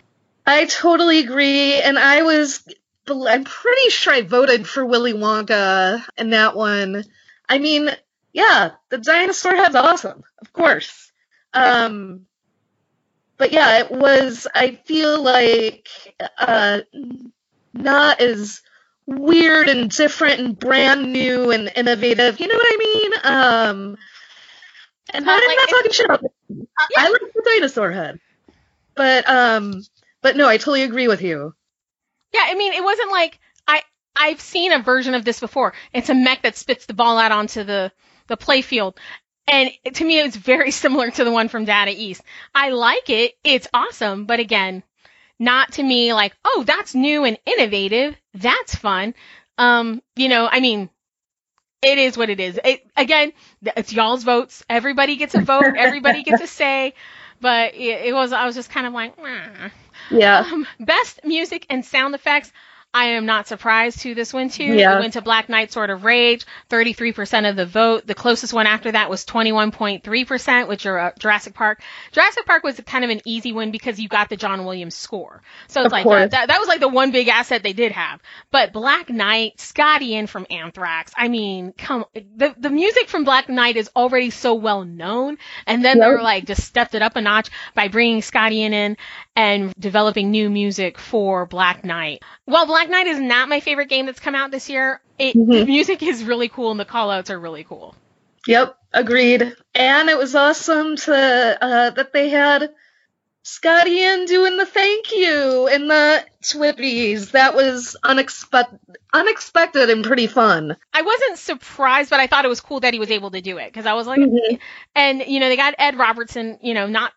C: I totally agree. And I was, I'm pretty sure I voted for Willy Wonka in that one. I mean, yeah, the dinosaur head's awesome, of course. Um, but yeah, it was, I feel like, uh, not as weird and different and brand new and innovative. You know what I mean? Um, and I'm like, not talking shit about it. Yeah. I like the dinosaur head. But um but no, I totally agree with you.
B: Yeah, I mean, it wasn't like I I've seen a version of this before. It's a mech that spits the ball out onto the the playfield. And to me, it's very similar to the one from Data East. I like it. It's awesome. But again, not to me like, oh, that's new and innovative. That's fun. Um, you know, I mean, it is what it is. It, again, it's y'all's votes. Everybody gets a vote. Everybody gets a say. But it, it was, I was just kind of like,
C: yeah. Um,
B: best music and sound effects. I am not surprised who this went to. Yeah. It went to Black Knight Sword of Rage, 33% of the vote. The closest one after that was 21.3%, which are Jurassic Park. Jurassic Park was kind of an easy win because you got the John Williams score. So it's of like that, that, that, was like the one big asset they did have. But Black Knight, Scotty Ian from Anthrax. I mean, come, the, the music from Black Knight is already so well known. And then yep. they were like just stepped it up a notch by bringing Scotty Ian in and developing new music for Black Knight. While Black Knight is not my favorite game that's come out this year, it, mm-hmm. the music is really cool and the callouts are really cool.
C: Yep, agreed. And it was awesome to uh, that they had Scotty in doing the thank you and the Twippies. That was unexpected, unexpected and pretty fun.
B: I wasn't surprised, but I thought it was cool that he was able to do it because I was like, mm-hmm. and you know they got Ed Robertson, you know, not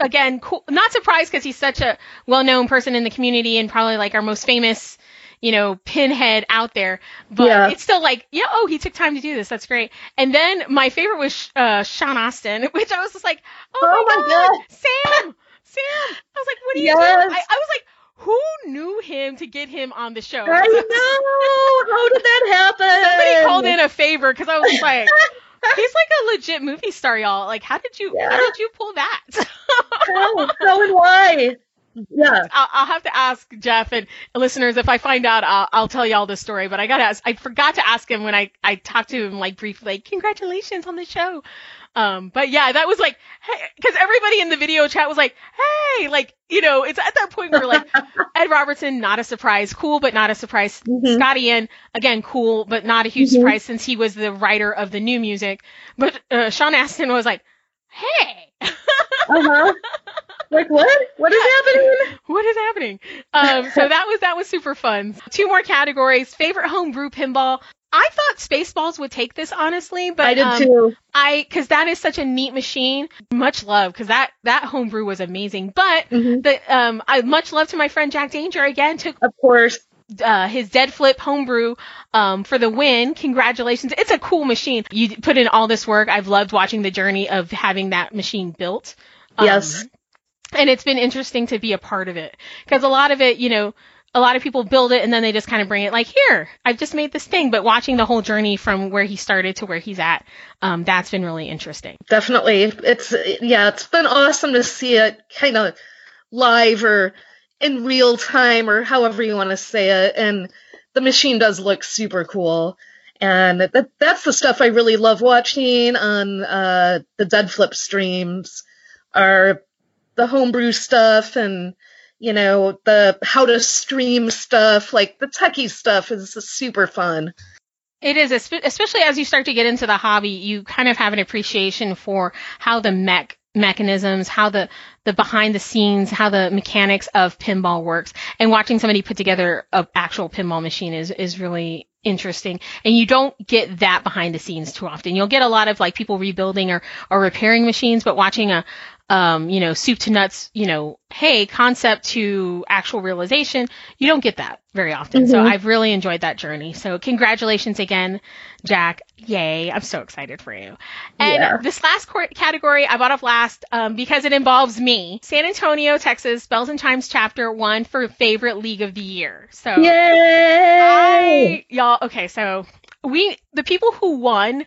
B: again, cool, not surprised because he's such a well-known person in the community and probably like our most famous, you know, pinhead out there. But yeah. it's still like, yeah, oh, he took time to do this. That's great. And then my favorite was uh, Sean Astin, which I was just like, oh, oh my, my god, god, Sam, Sam. I was like, what are you doing? I, I was like. Who knew him to get him on the show?
C: I know. How did that happen?
B: Somebody called in a favor because I was like, He's like a legit movie star, y'all. Like, how did you yeah. how did you pull that?
C: How? How and why? Yeah.
B: I'll, I'll, have to ask Jeff and listeners if I find out. I'll, I'll tell y'all the story. But I gotta ask. I forgot to ask him when I I talked to him like briefly. Like, congratulations on the show. Um, but yeah, that was like, hey, cause everybody in the video chat was like, hey, like, you know, it's at that point where like, Ed Robertson, not a surprise, cool, but not a surprise. Mm-hmm. Scotty Ian, again, cool, but not a huge mm-hmm. surprise since he was the writer of the new music. But, uh, Sean Astin was like, hey.
C: Uh-huh. Like what? What is happening?
B: What is happening? Um, so that was that was super fun. Two more categories: favorite home brew pinball. I thought Spaceballs would take this honestly, but
C: I did
B: um,
C: too.
B: I because that is such a neat machine. Much love because that that homebrew was amazing. But mm-hmm. the um, I much love to my friend Jack Danger again took
C: of course
B: uh, his dead flip homebrew um, for the win. Congratulations. It's a cool machine. You put in all this work. I've loved watching the journey of having that machine built.
C: Um, yes.
B: And it's been interesting to be a part of it because a lot of it, you know, a lot of people build it and then they just kind of bring it like here i've just made this thing but watching the whole journey from where he started to where he's at um, that's been really interesting
C: definitely it's yeah it's been awesome to see it kind of live or in real time or however you want to say it. And the machine does look super cool. And that, that's the stuff I really love watching on uh, the Dead Flip streams are the homebrew stuff and you know the how to stream stuff like the techie stuff is super fun
B: it is especially as you start to get into the hobby you kind of have an appreciation for how the mech mechanisms, how the the behind the scenes, how the mechanics of pinball works, and watching somebody put together an actual pinball machine is is really interesting. And you don't get that behind the scenes too often. You'll get a lot of like people rebuilding or or repairing machines, but watching a um, you know, soup to nuts, you know, hey, concept to actual realization, you don't get that very often. Mm-hmm. So I've really enjoyed that journey. So congratulations again, Jack. Yay. I'm so excited for you. And yeah. this last category I bought off last um, because it involves me. San Antonio, Texas, Belles and Chimes chapter one for favorite league of the year. So
C: Yay!
B: I, y'all, okay, so we, the people who won,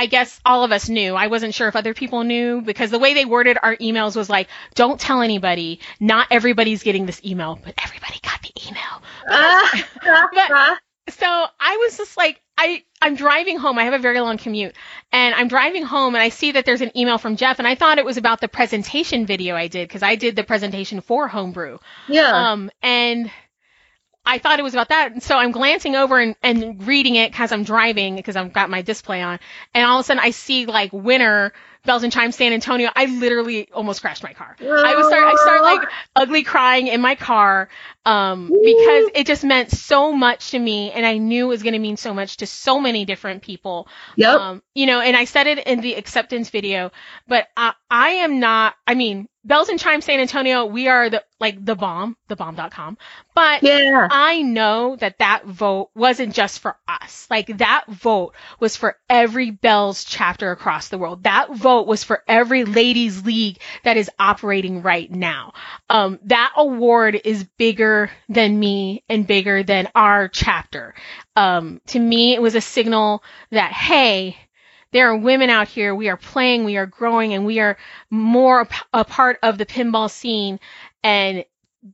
B: I guess all of us knew. I wasn't sure if other people knew because the way they worded our emails was like, don't tell anybody. Not everybody's getting this email, but everybody got the email. but, so I was just like, I, I'm driving home. I have a very long commute and I'm driving home and I see that there's an email from Jeff and I thought it was about the presentation video I did because I did the presentation for Homebrew.
C: Yeah.
B: Um, and I thought it was about that. And so I'm glancing over and, and reading it because I'm driving because I've got my display on. And all of a sudden I see like winner belles and chimes San Antonio. I literally almost crashed my car. I was start, I start like ugly crying in my car, um, because it just meant so much to me and I knew it was going to mean so much to so many different people.
C: Yep. Um,
B: you know, and I said it in the acceptance video, but I, I am not, I mean, Belles and Chimes San Antonio, we are the like the bomb, the bomb.com. But
C: yeah.
B: I know that that vote wasn't just for us. Like that vote was for every Belles chapter across the world. That vote was for every ladies league that is operating right now. Um, that award is bigger than me and bigger than our chapter. Um, to me, it was a signal that, hey, there are women out here. We are playing, we are growing, and we are more a, part of the pinball scene. And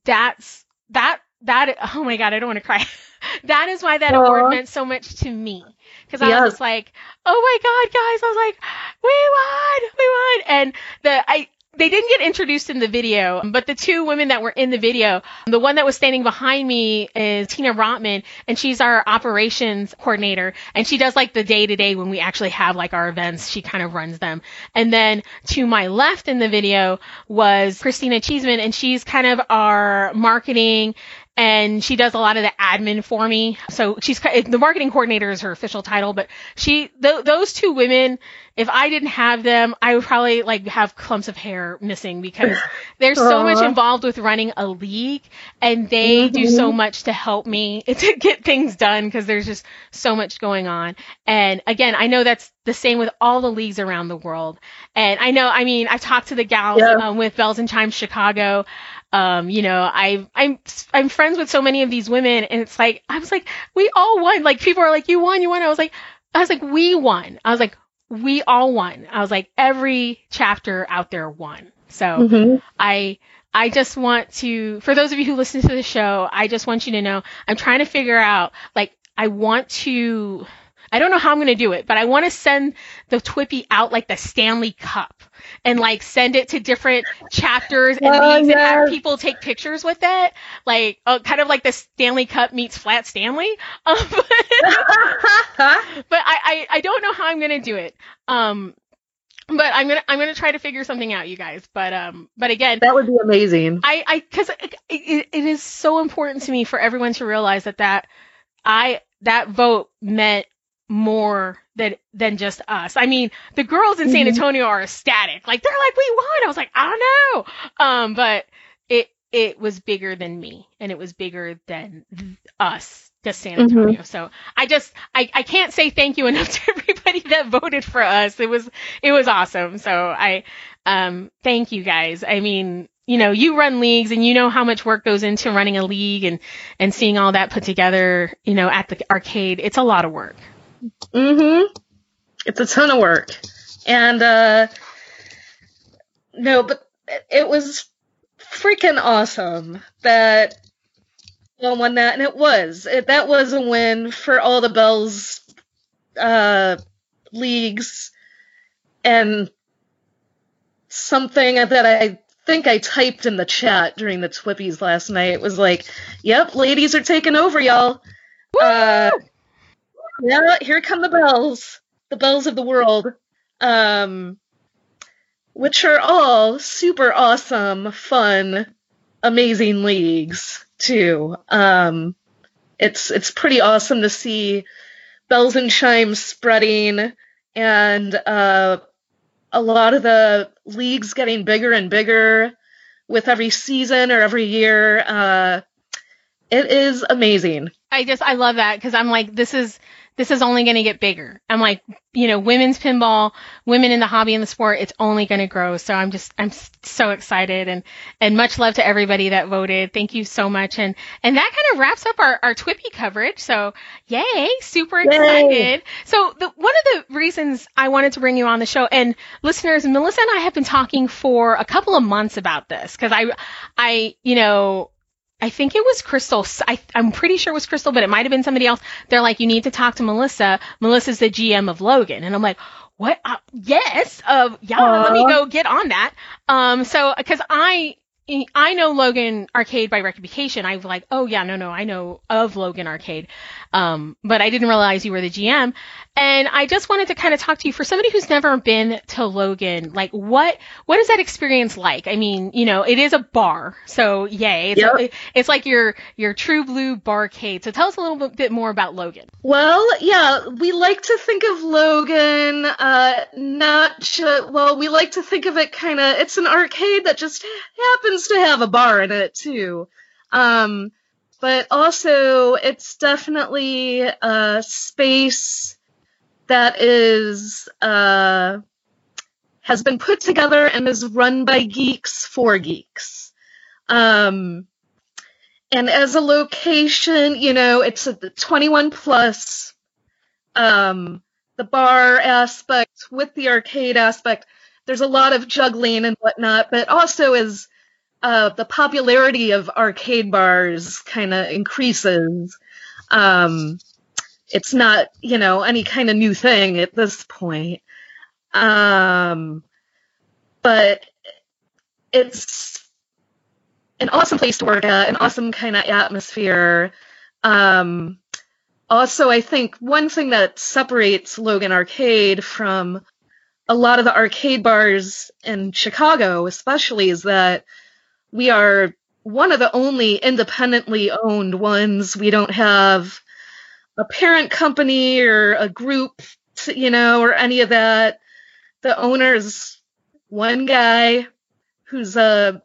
B: that's that that. Oh my god, I don't want to cry. that is why that Aww. award meant so much to me because I yes. was just like, oh my god, guys! I was like, we won, we won, and the I they didn't get introduced in the video, but the two women that were in the video, the one that was standing behind me is Tina Rotman, and she's our operations coordinator, and she does like the day to day when we actually have like our events, she kind of runs them. And then to my left in the video was Christina Cheeseman, and she's kind of our marketing and she does a lot of the admin for me. So she's the marketing coordinator is her official title, but she th- those two women, if I didn't have them, I would probably like have clumps of hair missing because there's so much involved with running a league, and they mm-hmm. do so much to help me to get things done because there's just so much going on. And again, I know that's the same with all the leagues around the world. And I know, I mean, I've talked to the gals yeah. um, with Belles and Chimes Chicago. Um, you know, I I'm I'm friends with so many of these women, and it's like I was like, we all won. Like people are like, you won, you won. I was like, I was like, we won. I was like, we all won. I was like, every chapter out there won. So mm-hmm. I I just want to, for those of you who listen to the show, I just want you to know I'm trying to figure out like I want to. I don't know how I'm going to do it, but I want to send the Twippy out like the Stanley Cup and like send it to different chapters and oh, yes. and have people take pictures with it, like uh, kind of like the Stanley Cup meets Flat Stanley. Um, but, but I, I I don't know how I'm gonna do it. Um, but I'm gonna I'm gonna try to figure something out, you guys. But um, but again,
C: that would be amazing.
B: I I because it, it, it is so important to me for everyone to realize that that I that vote meant more than than just us. I mean, the girls in San mm-hmm. Antonio are ecstatic. Like they're like, we won. I was like, I don't know. Um, but it it was bigger than me, and it was bigger than us, just San mm-hmm. Antonio. Mm-hmm. So I just I I can't say thank you enough to everybody that voted for us. It was it was awesome. So I um thank you guys. I mean, you know, you run leagues and you know how much work goes into running a league and, and seeing all that put together, you know, at the arcade. It's a lot of work.
C: Mm-hmm. It's a ton of work. And, uh, no, but it was freaking awesome that well won that, and it was. It, that was a win for all the Bell's uh, leagues, and something that I think I typed in the chat during the Twippies last night was like, "Yep, ladies are taking over, y'all." Uh, yeah, here come the bells, the bells of the world, um, which are all super awesome, fun, amazing leagues too. Um, it's it's pretty awesome to see belles and chimes spreading and uh, a lot of the leagues getting bigger and bigger with every season or every year. Uh, it is amazing.
B: I just I love that because I'm like this is this is only going to get bigger. I'm like, you know, women's pinball, women in the hobby and the sport, it's only going to grow. So I'm just, I'm so excited and, and much love to everybody that voted. Thank you so much. And, and that kind of wraps up our, our Twippy coverage. So yay, super excited. Yay. So the, one of the reasons I wanted to bring you on the show and listeners, Melissa and I have been talking for a couple of months about this because I, I, you know, I think it was Crystal. I, am pretty sure it was Crystal, but it might have been somebody else. They're like, you need to talk to Melissa. Melissa's the GM of Logan. And I'm like, what? Uh, yes. Uh, yeah, Aww. let me go get on that. Um, so, cause I, I know Logan Arcade by reputation. I was like, oh yeah, no, no, I know of Logan Arcade. Um, but I didn't realize you were the GM. And I just wanted to kind of talk to you for somebody who's never been to Logan. Like, what what is that experience like? I mean, you know, it is a bar, so yay! It's, yep. it's like your your true blue barcade. So tell us a little bit more about Logan.
C: Well, yeah, we like to think of Logan, uh, not well, we like to think of it kind of. It's an arcade that just happens to have a bar in it too. Um, but also it's definitely a space that is uh, has been put together and is run by geeks for geeks. Um, and as a location, you know, it's a 21 plus. Um, the bar aspect with the arcade aspect, there's a lot of juggling and whatnot, but also as uh, the popularity of arcade bars kind of increases. Um, it's not, you know, any kind of new thing at this point. Um, but it's an awesome place to work at, an awesome kind of atmosphere. Um, also, I think one thing that separates Logan Arcade from a lot of the arcade bars in Chicago, especially, is that we are one of the only independently owned ones. We don't have a parent company or a group, you know, or any of that. The owner's one guy who's uh,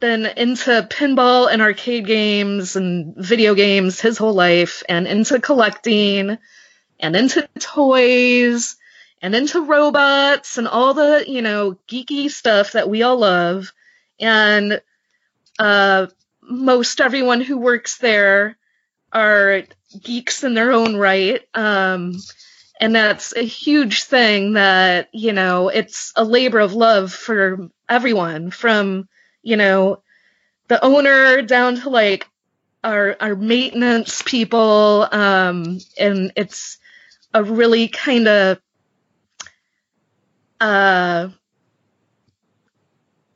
C: been into pinball and arcade games and video games his whole life and into collecting and into toys and into robots and all the, you know, geeky stuff that we all love and uh, most everyone who works there are geeks in their own right. Um, and that's a huge thing that, you know, it's a labor of love for everyone from, you know, the owner down to like our, our maintenance people. Um, and it's a really kind of, uh,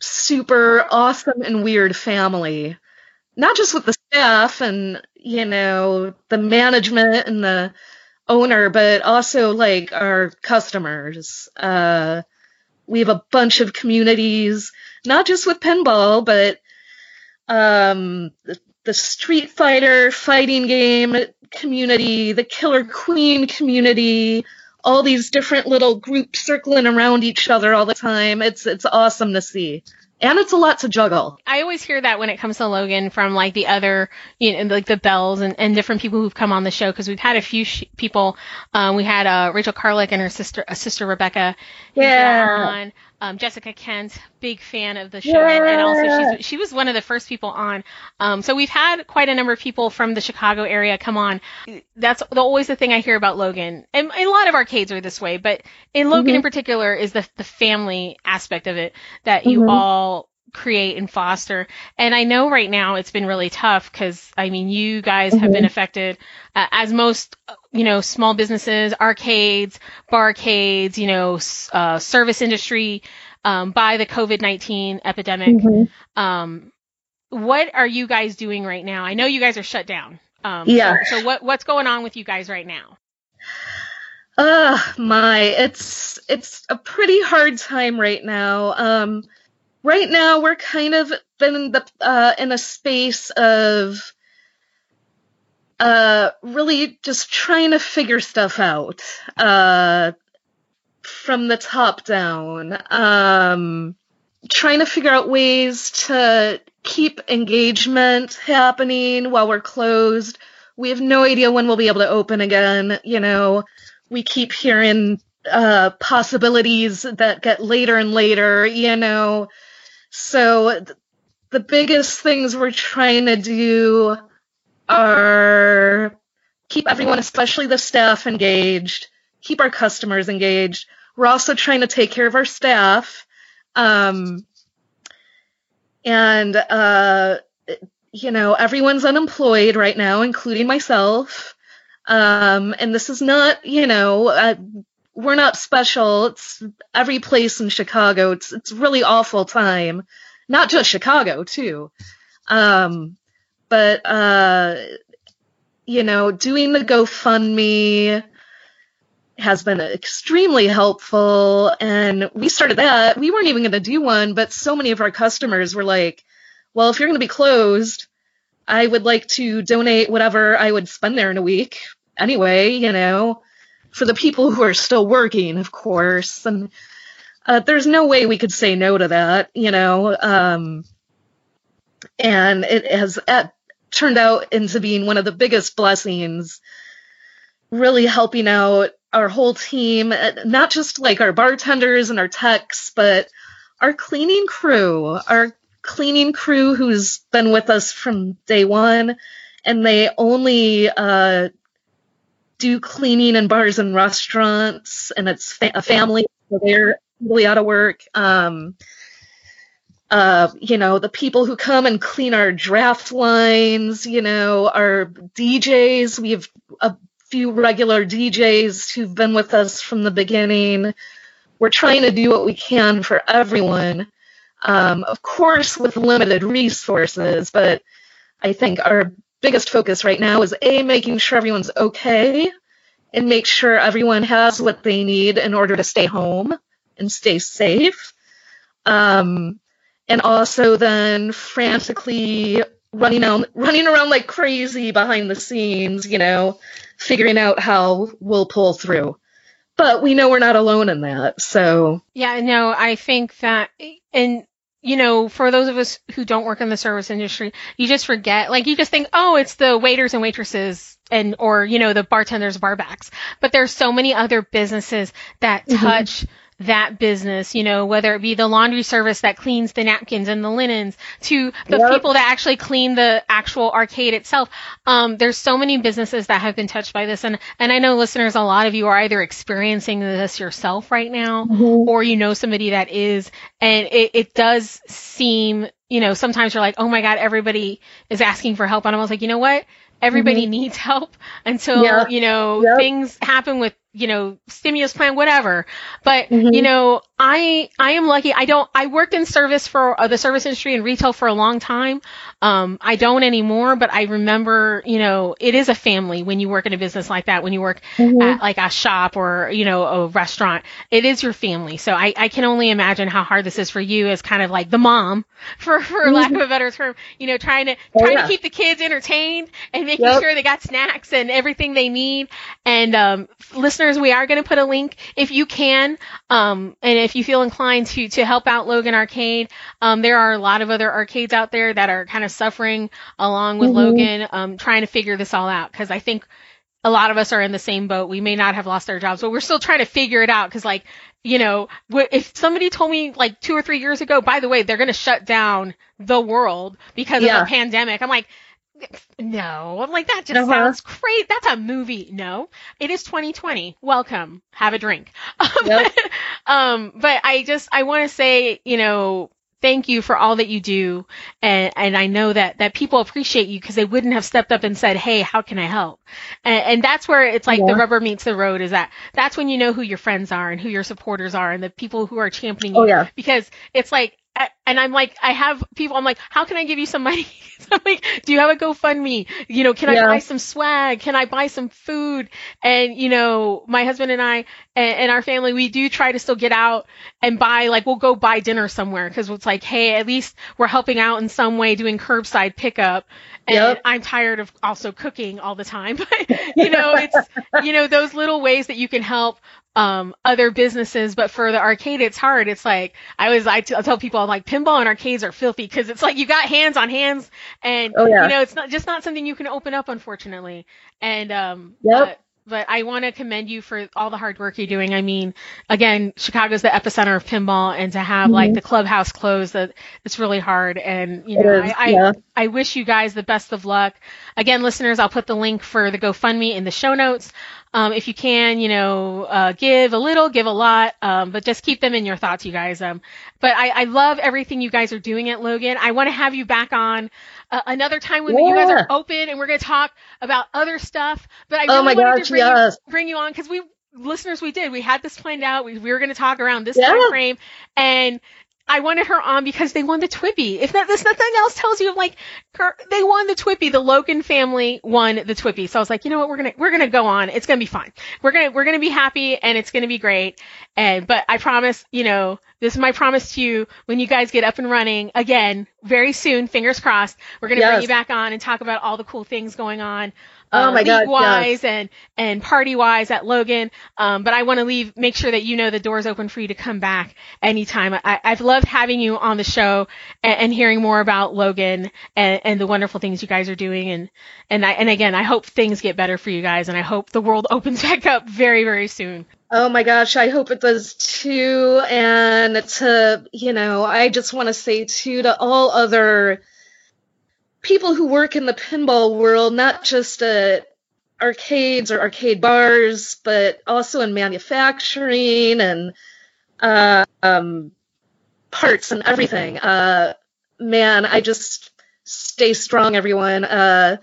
C: super awesome and weird family. Not just with the staff and, you know, the management and the owner, but also like our customers. Uh, we have a bunch of communities, not just with pinball, but um, the, the Street Fighter fighting game community, the Killer Queen community, all these different little groups circling around each other all the time. It's it's awesome to see and it's a lot to juggle.
B: I always hear that when it comes to Logan from like the other, you know, like the Belles and, and different people who've come on the show because we've had a few sh- people. Um, we had uh, Rachel Carlick and her sister, uh, sister Rebecca.
C: Yeah.
B: Um, Jessica Kent, big fan of the show, yeah. and also she's, she was one of the first people on. Um, so we've had quite a number of people from the Chicago area come on. That's the, always the thing I hear about Logan, and, and, a lot of arcades are this way, but in Logan mm-hmm. in particular is the the family aspect of it that you mm-hmm. all create and foster. And I know right now it's been really tough because I mean, you guys mm-hmm. have been mm-hmm. affected uh, as most, you know, small businesses, arcades, barcades, you know, uh, service industry um, by the COVID 19 epidemic. Mm-hmm. Um, what are you guys doing right now? I know you guys are shut down. Um,
C: yeah.
B: So, so what what's going on with you guys right now?
C: Uh, my, it's it's a pretty hard time right now. Um, right now we're kind of been in the uh, in a space of uh, really just trying to figure stuff out uh, from the top down. Um, trying to figure out ways to keep engagement happening while we're closed. We have no idea when we'll be able to open again. You know, we keep hearing uh, possibilities that get later and later. You know, so the biggest things we're trying to do are keep everyone, especially the staff, engaged, keep our customers engaged. We're also trying to take care of our staff. Um, and, uh, you know, everyone's unemployed right now, including myself. Um, and this is not, you know, uh, we're not special. It's every place in Chicago. It's it's really awful time. Not just Chicago too. Um, but uh, you know, doing the GoFundMe has been extremely helpful. And we started that. We weren't even going to do one, but so many of our customers were like, well, if you're going to be closed, I would like to donate whatever I would spend there in a week anyway, you know for the people who are still working, of course. And uh, there's no way we could say no to that, you know. Um, and it has uh, turned out into being one of the biggest blessings, really helping out our whole team, uh, not just like our bartenders and our techs, but our cleaning crew, our cleaning crew who's been with us from day one, and they only uh, do cleaning in bars and restaurants, and it's fa- a family, so they're really out of work. Um, uh, you know, the people who come and clean our draft lines, you know, our DJs. We have a few regular DJs who've been with us from the beginning. We're trying to do what we can for everyone. Um, of course, with limited resources, but I think our biggest focus right now is a making sure everyone's okay and make sure everyone has what they need in order to stay home and stay safe. Um, and also then frantically running out, running around like crazy behind the scenes, you know, figuring out how we'll pull through. But we know we're not alone in that. So
B: yeah, no, I think that, and you know, for those of us who don't work in the service industry, you just forget, like you just think, oh, it's the waiters and waitresses and, or, you know, the bartenders, barbacks. But there's so many other businesses that mm-hmm. That business, you know, whether it be the laundry service that cleans the napkins and the linens to the yep. people that actually clean the actual arcade itself. Um, there's so many businesses that have been touched by this. And, and I know listeners, a lot of you are either experiencing this yourself right now mm-hmm. or you know somebody that is. And it, it does seem, you know, sometimes you're like, oh my God, everybody is asking for help. And I was like, you know what? everybody mm-hmm. needs help until you know yep. things happen with you know, stimulus plan, whatever. But, mm-hmm. you know, I, I am lucky. I don't, I worked in service for uh, the service industry and retail for a long time. Um, I don't anymore, but I remember, you know, it is a family when you work in a business like that, when you work mm-hmm. at like a shop or, you know, a restaurant, it is your family. So I, I can only imagine how hard this is for you as kind of like the mom, for, for mm-hmm. lack of a better term, you know, trying to, oh, trying yeah. to keep the kids entertained and making yep. sure they got snacks and everything they need. And, um, listeners, we are going to put a link if you can, um, and if you feel inclined to, to help out Logan Arcade, um, there are a lot of other arcades out there that are kind of suffering along with mm-hmm. Logan, um, trying to figure this all out. Cause I think a lot of us are in the same boat. We may not have lost our jobs, but we're still trying to figure it out. Cause like, you know, if somebody told me like two or three years ago, by the way, they're going to shut down the world because yeah. of a pandemic, I'm like, no, I'm like that just uh-huh. sounds great. That's a movie. No, it is 2020. Welcome. Have a drink. Yep. um, but I just I want to say, you know, thank you for all that you do. And, and I know that, that people appreciate you because they wouldn't have stepped up and said, Hey, how can I help? And, and that's where it's like yeah. the rubber meets the road is that that's when you know who your friends are and who your supporters are and the people who are championing you.
C: Oh, yeah.
B: Because it's like, and I'm like, I have people, I'm like, how can I give you some money? I'm like, do you have a GoFundMe? You know, can yeah. I buy some swag? Can I buy some food? And, you know, my husband and I and, and our family, we do try to still get out and buy, like, we'll go buy dinner somewhere because it's like, hey, at least we're helping out in some way doing curbside pickup. And yep. I'm tired of also cooking all the time. But, you know, it's, you know, those little ways that you can help um, other businesses, but for the arcade, it's hard. It's like I was, I, t- I tell people, I'm like, pinball and arcades are filthy because it's like you got hands on hands, and oh, yeah. you know, it's not just not something you can open up, unfortunately. And um,
C: yep
B: but I want to commend you for all the hard work you're doing. I mean, again, Chicago's the epicenter of pinball, and to have mm-hmm. like the clubhouse closed, that it's really hard. And you know, I, I, yeah. I wish you guys the best of luck. Again, listeners, I'll put the link for the GoFundMe in the show notes. Um, if you can, you know, uh, give a little, give a lot, um, but just keep them in your thoughts, you guys. Um, but I, I love everything you guys are doing at Logan. I want to have you back on uh, another time when yeah. you guys are open and we're going to talk about other stuff. But I oh really oh wanted gosh, to bring, yes. you, bring you on because we listeners, we did. We had this planned out. We, we were going to talk around this yeah. time frame, and I wanted her on because they won the TWIPY. If that, this nothing else tells you, like, they won the TWIPY. The Logan family won the TWIPY. So I was like, you know what? We're gonna we're gonna go on. It's gonna be fun. We're gonna we're gonna be happy and it's gonna be great. And but I promise, you know, this is my promise to you. When you guys get up and running again, very soon, fingers crossed, we're gonna yes. bring you back on and talk about all the cool things going on
C: oh my God,
B: wise
C: yes.
B: and and party wise at Logan. Um, but I want to leave, make sure that you know the door's open for you to come back anytime. I, I've loved having you on the show and, and hearing more about Logan and, and the wonderful things you guys are doing. And and I and again, I hope things get better for you guys, and I hope the world opens back up very very soon.
C: Oh my gosh, I hope it does too. And to, you know, I just want to say too to all other people who work in the pinball world, not just at arcades or arcade bars, but also in manufacturing and uh, um, parts and everything. Uh, man, I just stay strong, everyone. Uh,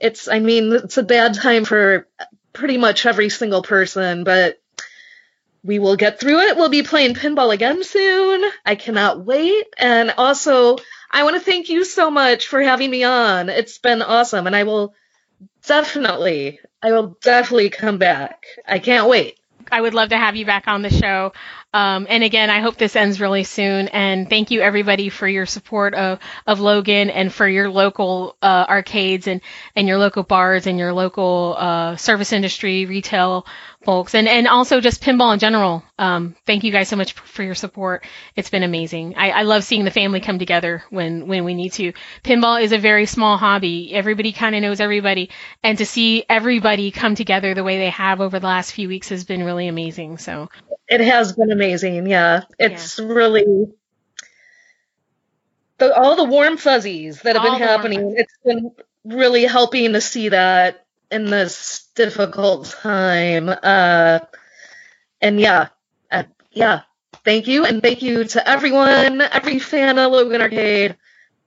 C: it's, I mean, it's a bad time for pretty much every single person, but we will get through it. We'll be playing pinball again soon. I cannot wait. And also, I want to thank you so much for having me on. It's been awesome, and I will definitely, I will definitely come back. I can't wait.
B: I would love to have you back on the show. Um, and again, I hope this ends really soon. And thank you everybody for your support of, of Logan and for your local uh, arcades and, and your local bars and your local uh, service industry, retail folks, and, and also just pinball in general. Um, thank you guys so much for your support. It's been amazing. I, I love seeing the family come together when, when we need to. Pinball is a very small hobby. Everybody kind of knows everybody. And to see everybody come together the way they have over the last few weeks has been really amazing. So
C: it has been amazing. Yeah, it's yeah. really the, all the warm fuzzies that have all been happening. It's been really helping to see that in this difficult time. Uh, and yeah, uh, yeah. Thank you, and thank you to everyone, every fan of Logan Arcade.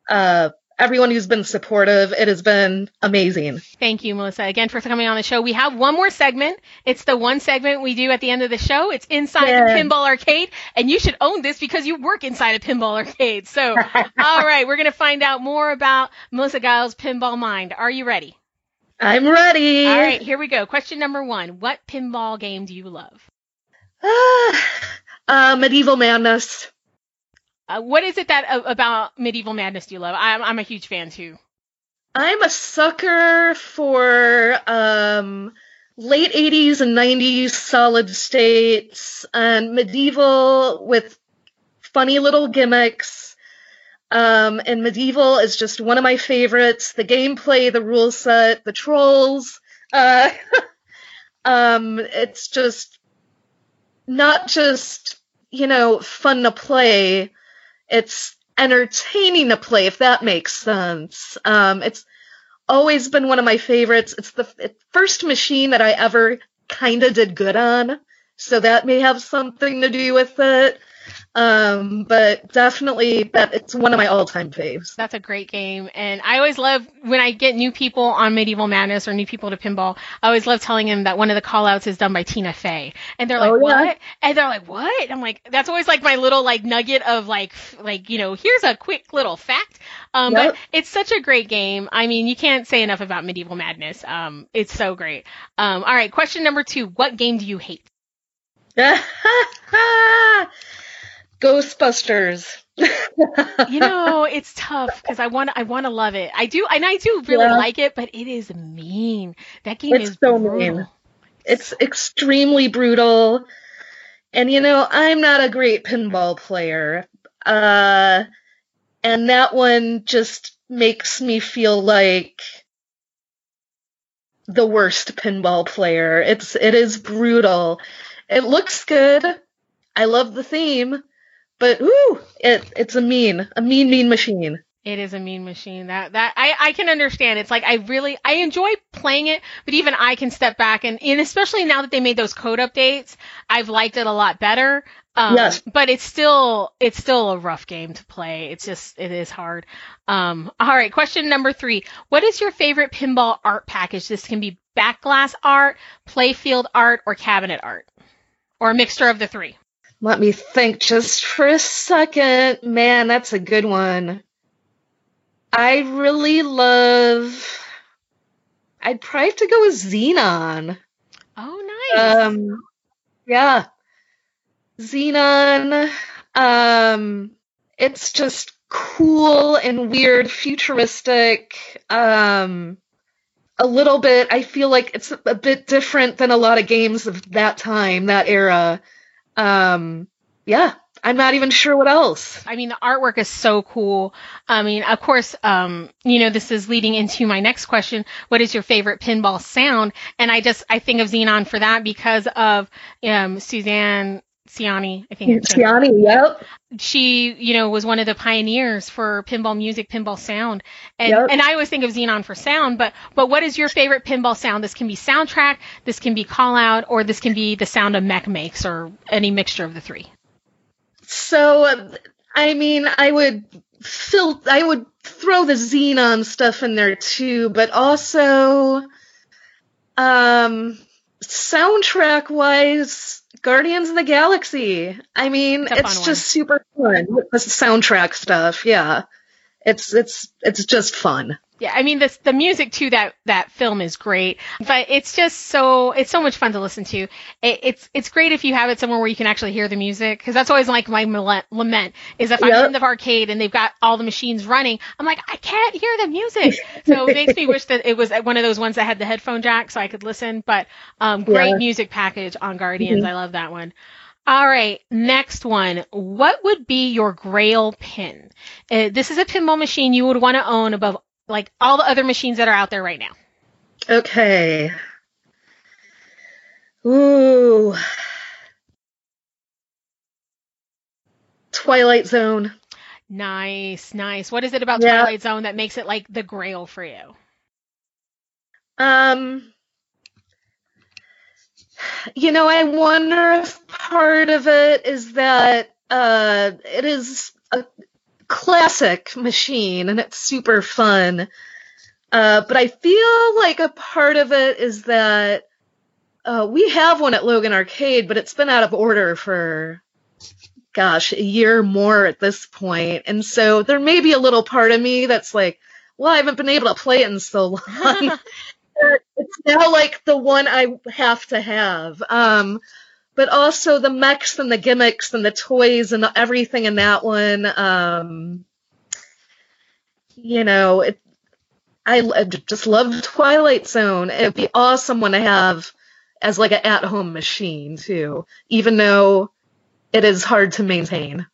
C: Uh, everyone who's been supportive. It has been amazing.
B: Thank you, Melissa, again for coming on the show. We have one more segment. It's the one segment we do at the end of the show. It's inside yeah. the pinball arcade, and you should own this because you work inside a pinball arcade. So, all right, we're going to find out more about Melissa Giles' pinball mind. Are you ready?
C: I'm ready.
B: All right, here we go. Question number one: What pinball game do you love?
C: uh, Medieval Madness.
B: Uh, what is it that uh, about Medieval Madness do you love? I'm I'm a huge fan too.
C: I'm a sucker for um, late 80s and 90s solid states and medieval with funny little gimmicks. Um, and medieval is just one of my favorites. The gameplay, the rule set, the trolls. Uh, um, it's just not just you know fun to play it's entertaining to play, if that makes sense. Um, it's always been one of my favorites. It's the first machine that I ever kind of did good on, so that may have something to do with it. Um, but definitely that it's one of my all-time faves.
B: That's a great game, and I always love when I get new people on Medieval Madness or new people to pinball. I always love telling them that one of the callouts is done by Tina Fey, and they're like, oh, yeah? "What?" And they're like, "What?" I'm like, "That's always like my little like nugget of like like you know here's a quick little fact." Um, yep. but it's such a great game. I mean, you can't say enough about Medieval Madness. Um, it's so great. Um, all right, question number two: What game do you hate?
C: Ghostbusters.
B: you know, it's tough because I want I want to love it. I do, and I do really yeah. like it, but it is mean. That game it's is so brutal. mean.
C: It's extremely brutal, and you know, I'm not a great pinball player, uh, and that one just makes me feel like the worst pinball player. It's it is brutal. It looks good. I love the theme but ooh, it it's a mean, a mean, mean machine.
B: It is a mean machine. That that I I can understand. It's like I really I enjoy playing it, but even I can step back and, and especially now that they made those code updates, I've liked it a lot better. Um, yes. But it's still it's still a rough game to play. It's just it is hard. Um, all right. Question number three. What is your favorite pinball art package? This can be backglass art, playfield art, or cabinet art, or a mixture of the three.
C: Let me think just for a second. Man, that's a good one. I really love. I'd probably have to go with Xenon.
B: Oh, nice. Um,
C: yeah. Xenon. Um, it's just cool and weird, futuristic. Um, a little bit. I feel like it's a bit different than a lot of games of that time, that era. Um, yeah, I'm not even sure what else.
B: I mean, the artwork is so cool. I mean, of course, um, you know, this is leading into my next question. What is your favorite pinball sound? And I just, I think of Xenon for that because of, um, Suzanne Ciani, I think.
C: Ciani, yep.
B: She, you know, was one of the pioneers for pinball music, pinball sound. And yep. and I always think of Xenon for sound, but but what is your favorite pinball sound? This can be soundtrack, this can be call out, or this can be the sound a mech makes or any mixture of the three.
C: So I mean, I would fill I would throw the Xenon stuff in there too, but also um soundtrack wise Guardians of the Galaxy. I mean, it's, it's just super fun with the soundtrack stuff. Yeah, it's it's it's just fun.
B: Yeah, I mean the the music to that that film is great, but it's just so it's so much fun to listen to. It, it's it's great if you have it somewhere where you can actually hear the music because that's always like my lament is if I'm in the arcade and they've got all the machines running, I'm like I can't hear the music. So it makes me wish that it was one of those ones that had the headphone jack so I could listen. But um, great yeah. music package on Guardians, mm-hmm. I love that one. All right, next one. What would be your grail pin? Uh, this is a pinball machine you would want to own above like all the other machines that are out there right now.
C: Okay. Ooh. Twilight Zone.
B: Nice, nice. What is it about yeah. Twilight Zone that makes it like the grail for you?
C: Um you know, I wonder if part of it is that uh it is a classic machine and it's super fun. Uh, but I feel like a part of it is that uh, we have one at Logan Arcade, but it's been out of order for, gosh, a year more at this point. And so there may be a little part of me that's like, well, I haven't been able to play it in so long. it's now like the one I have to have. Um, but also the mechs and the gimmicks and the toys and everything in that one. Um, you know, it, I, I just love Twilight Zone. It'd be awesome one to have as like an at-home machine too, even though it is hard to maintain.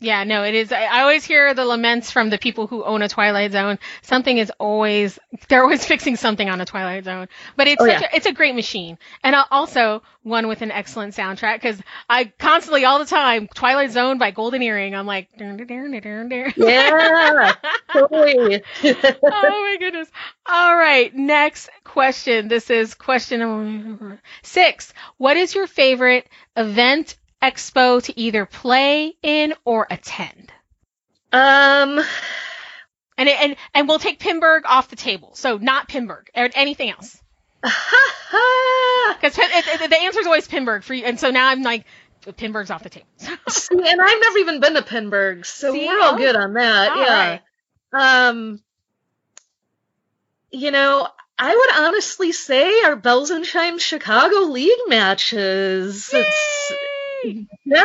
B: Yeah, no, it is. I, I, always hear the laments from the people who own a Twilight Zone. Something is always, they're always fixing something on a Twilight Zone. But it's, oh, yeah. a, it's a great machine. And also one with an excellent soundtrack because I constantly, all the time, Twilight Zone by Golden Earring. I'm like,
C: yeah, totally.
B: oh my goodness. All right. Next question. This is question six. What is your favorite event expo to either play in or attend?
C: Um,
B: and and and we'll take Pinburgh off the table. So not Pinburgh or anything else. Because the answer is always Pinburgh for you, and so now I'm like, Pinburgh's off the table.
C: See, and I've never even been to Pinburgh, so See? we're all good on that. yeah. Right. Um, you know, I would honestly say our Belles and Chimes Chicago League matches. Yeah.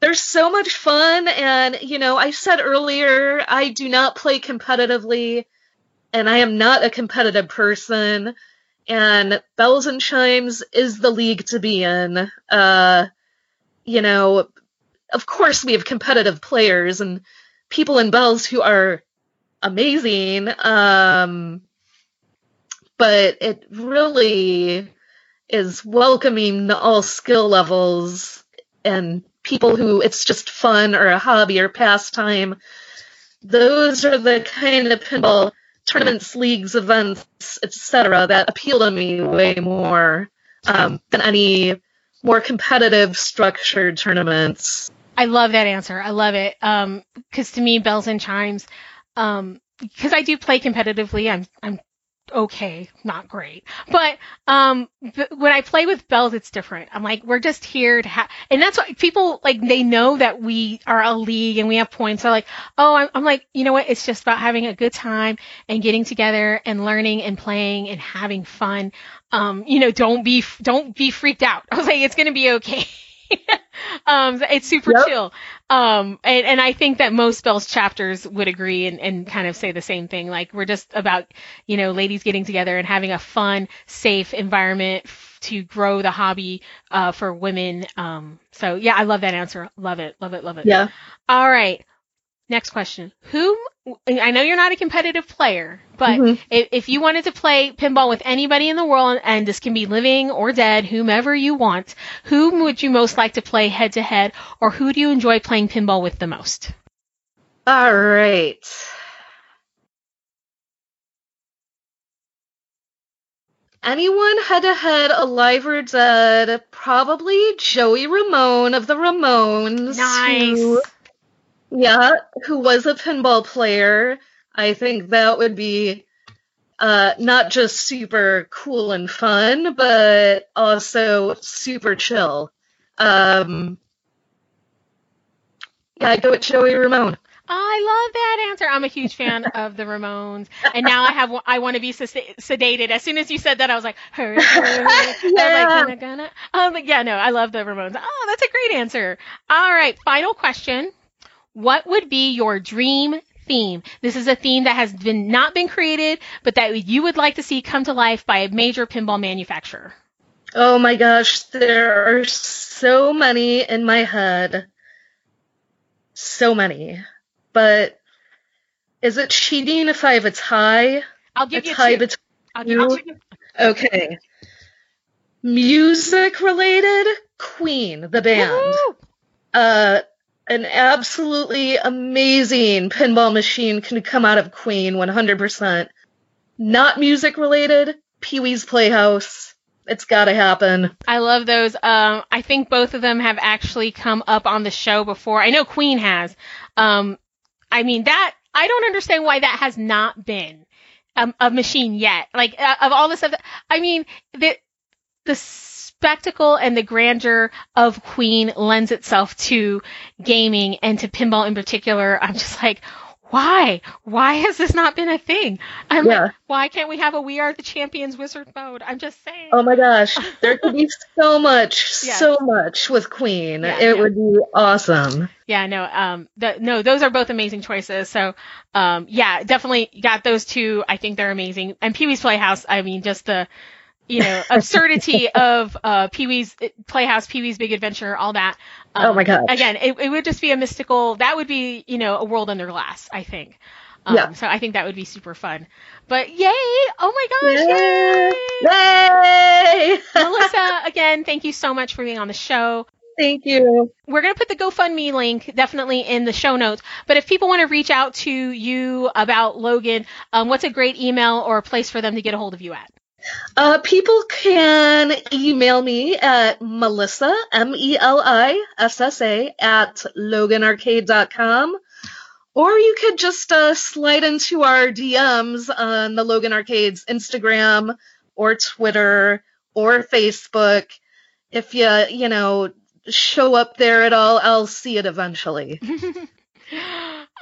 C: They're so much fun. And, you know, I said earlier, I do not play competitively, and I am not a competitive person. And Belles and Chimes is the league to be in. Uh, you know, of course, we have competitive players and people in Belles who are amazing. Um, but it really is welcoming all skill levels and people who it's just fun or a hobby or pastime. Those are the kind of pinball tournaments, leagues, events, etc., that appeal to me way more um, than any more competitive, structured tournaments.
B: I love that answer. I love it. Because um, to me, belles and chimes, because um, I do play competitively, I'm I'm okay, not great. But um but when I play with belles it's different. I'm like we're just here to have and that's why people like they know that we are a league and we have points. They're like, "Oh, I'm, I'm like, you know what? It's just about having a good time and getting together and learning and playing and having fun." Um, you know, don't be don't be freaked out. I was like, "It's to be okay." um, it's super yep. chill. Um, and, and I think that most Belles chapters would agree and, and kind of say the same thing. Like we're just about, you know, ladies getting together and having a fun, safe environment f- to grow the hobby, uh, for women. Um, so yeah, I love that answer. Love it. Love it. Love it.
C: Yeah.
B: All right. Next question. Whom I know you're not a competitive player, but mm-hmm. if, if, you wanted to play pinball with anybody in the world, and this can be living or dead, whomever you want, whom would you most like to play head to head, or who do you enjoy playing pinball with the most?
C: All right. Anyone head to head, alive or dead? Probably Joey Ramone of the Ramones.
B: Nice. Who
C: yeah, who was a pinball player. I think that would be uh, not just super cool and fun, but also super chill. Um, yeah, I go with Joey Ramone.
B: I love that answer. I'm a huge fan of the Ramones, and now I have I want to be sedated. As soon as you said that, I was like, hurry, hurry. yeah. I was like, gonna, gonna. Um, but yeah, no, I love the Ramones. Oh, that's a great answer. All right, final question. What would be your dream theme? This is a theme that has been not been created, but that you would like to see come to life by a major pinball manufacturer.
C: Oh my gosh, there are so many in my head. So many. But is it cheating if I have a tie?
B: I'll give a you tie two. between I'll give you.
C: Okay. Music related, Queen, the band. Woo-hoo! Uh an absolutely amazing pinball machine can come out of Queen 100%. Not music related, Pee Wee's Playhouse. It's got to happen.
B: I love those. Um, I think both of them have actually come up on the show before. I know Queen has. Um, I mean, that, I don't understand why that has not been a, a machine yet. Like, uh, of all the stuff, that, I mean, the, the spectacle and the grandeur of Queen lends itself to gaming and to pinball in particular. I'm just like, why? Why has this not been a thing? I'm yeah. like, why can't we have a We Are the Champions wizard mode? I'm just saying.
C: Oh my gosh, there could be so much, so much with Queen. Yeah, it would be awesome.
B: Yeah, no, um, the, no, those are both amazing choices. So, um, yeah, definitely got those two. I think they're amazing. And Pee Wee's Playhouse, I mean, just the, you know, absurdity of uh, Pee Wee's Playhouse, Pee Wee's Big Adventure, all that.
C: Um, oh my god!
B: Again, it, it would just be a mystical. That would be, you know, a world under glass. I think. Um, yeah. So I think that would be super fun. But yay! Oh my gosh! Yay!
C: Yay!
B: yay! Melissa, again, thank you so much for being on the show.
C: Thank you.
B: We're going to put the GoFundMe link definitely in the show notes. But if people want to reach out to you about Logan, um, what's a great email or a place for them to get a hold of you at?
C: Uh, people can email me at Melissa, M E L I S S A, at loganarcade.com. Or you could just uh, slide into our DMs on the Logan Arcades Instagram or Twitter or Facebook. If you, you know, show up there at all, I'll see it eventually.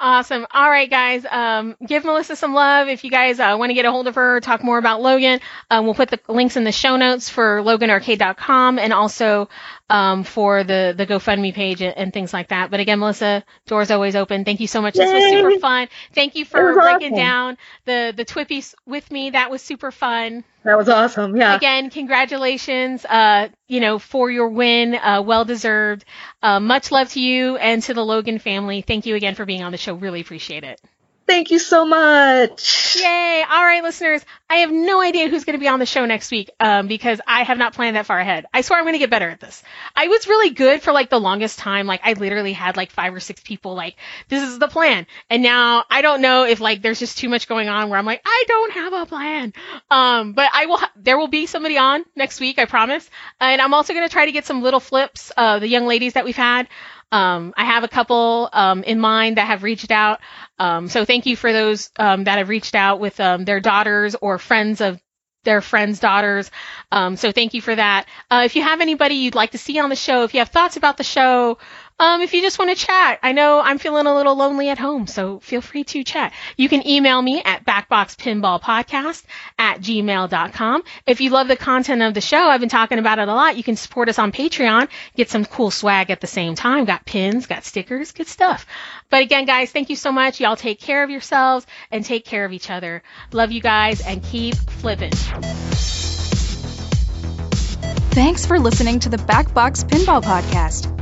B: Awesome. All right, guys. Um, give Melissa some love. If you guys uh, want to get a hold of her, talk more about Logan, um, we'll put the links in the show notes for loganarcade.com and also um, for the the GoFundMe page and, and, things like that. But again, Melissa, doors always open. Thank you so much. Yay. This was super fun. Thank you for breaking awesome. down the the TWIPY with me. That was super fun.
C: That was awesome. Yeah.
B: Again, congratulations. Uh, you know, for your win, uh, well deserved. Uh, much love to you and to the Logan family. Thank you again for being on the show. Really appreciate it.
C: Thank you so much.
B: Yay. All right, listeners. I have no idea who's going to be on the show next week um, because I have not planned that far ahead. I swear I'm going to get better at this. I was really good for like the longest time. Like I literally had like five or six people like, this is the plan. And now I don't know if like there's just too much going on where I'm like, I don't have a plan. Um, but I will, ha- there will be somebody on next week. I promise. And I'm also going to try to get some little flips, uh, the young ladies that we've had. Um, I have a couple um, in mind that have reached out. Um, so thank you for those um, that have reached out with um, their daughters or friends of their friends' daughters. Um, so thank you for that. Uh, if you have anybody you'd like to see on the show, if you have thoughts about the show, um, if you just want to chat, I know I'm feeling a little lonely at home, so feel free to chat. You can email me at backboxpinballpodcast at gmail.com. If you love the content of the show, I've been talking about it a lot. You can support us on Patreon, get some cool swag at the same time. Got pins, got stickers, good stuff. But again, guys, thank you so much. Y'all take care of yourselves and take care of each other. Love you guys and keep flipping.
A: Thanks for listening to the Backbox Pinball Podcast.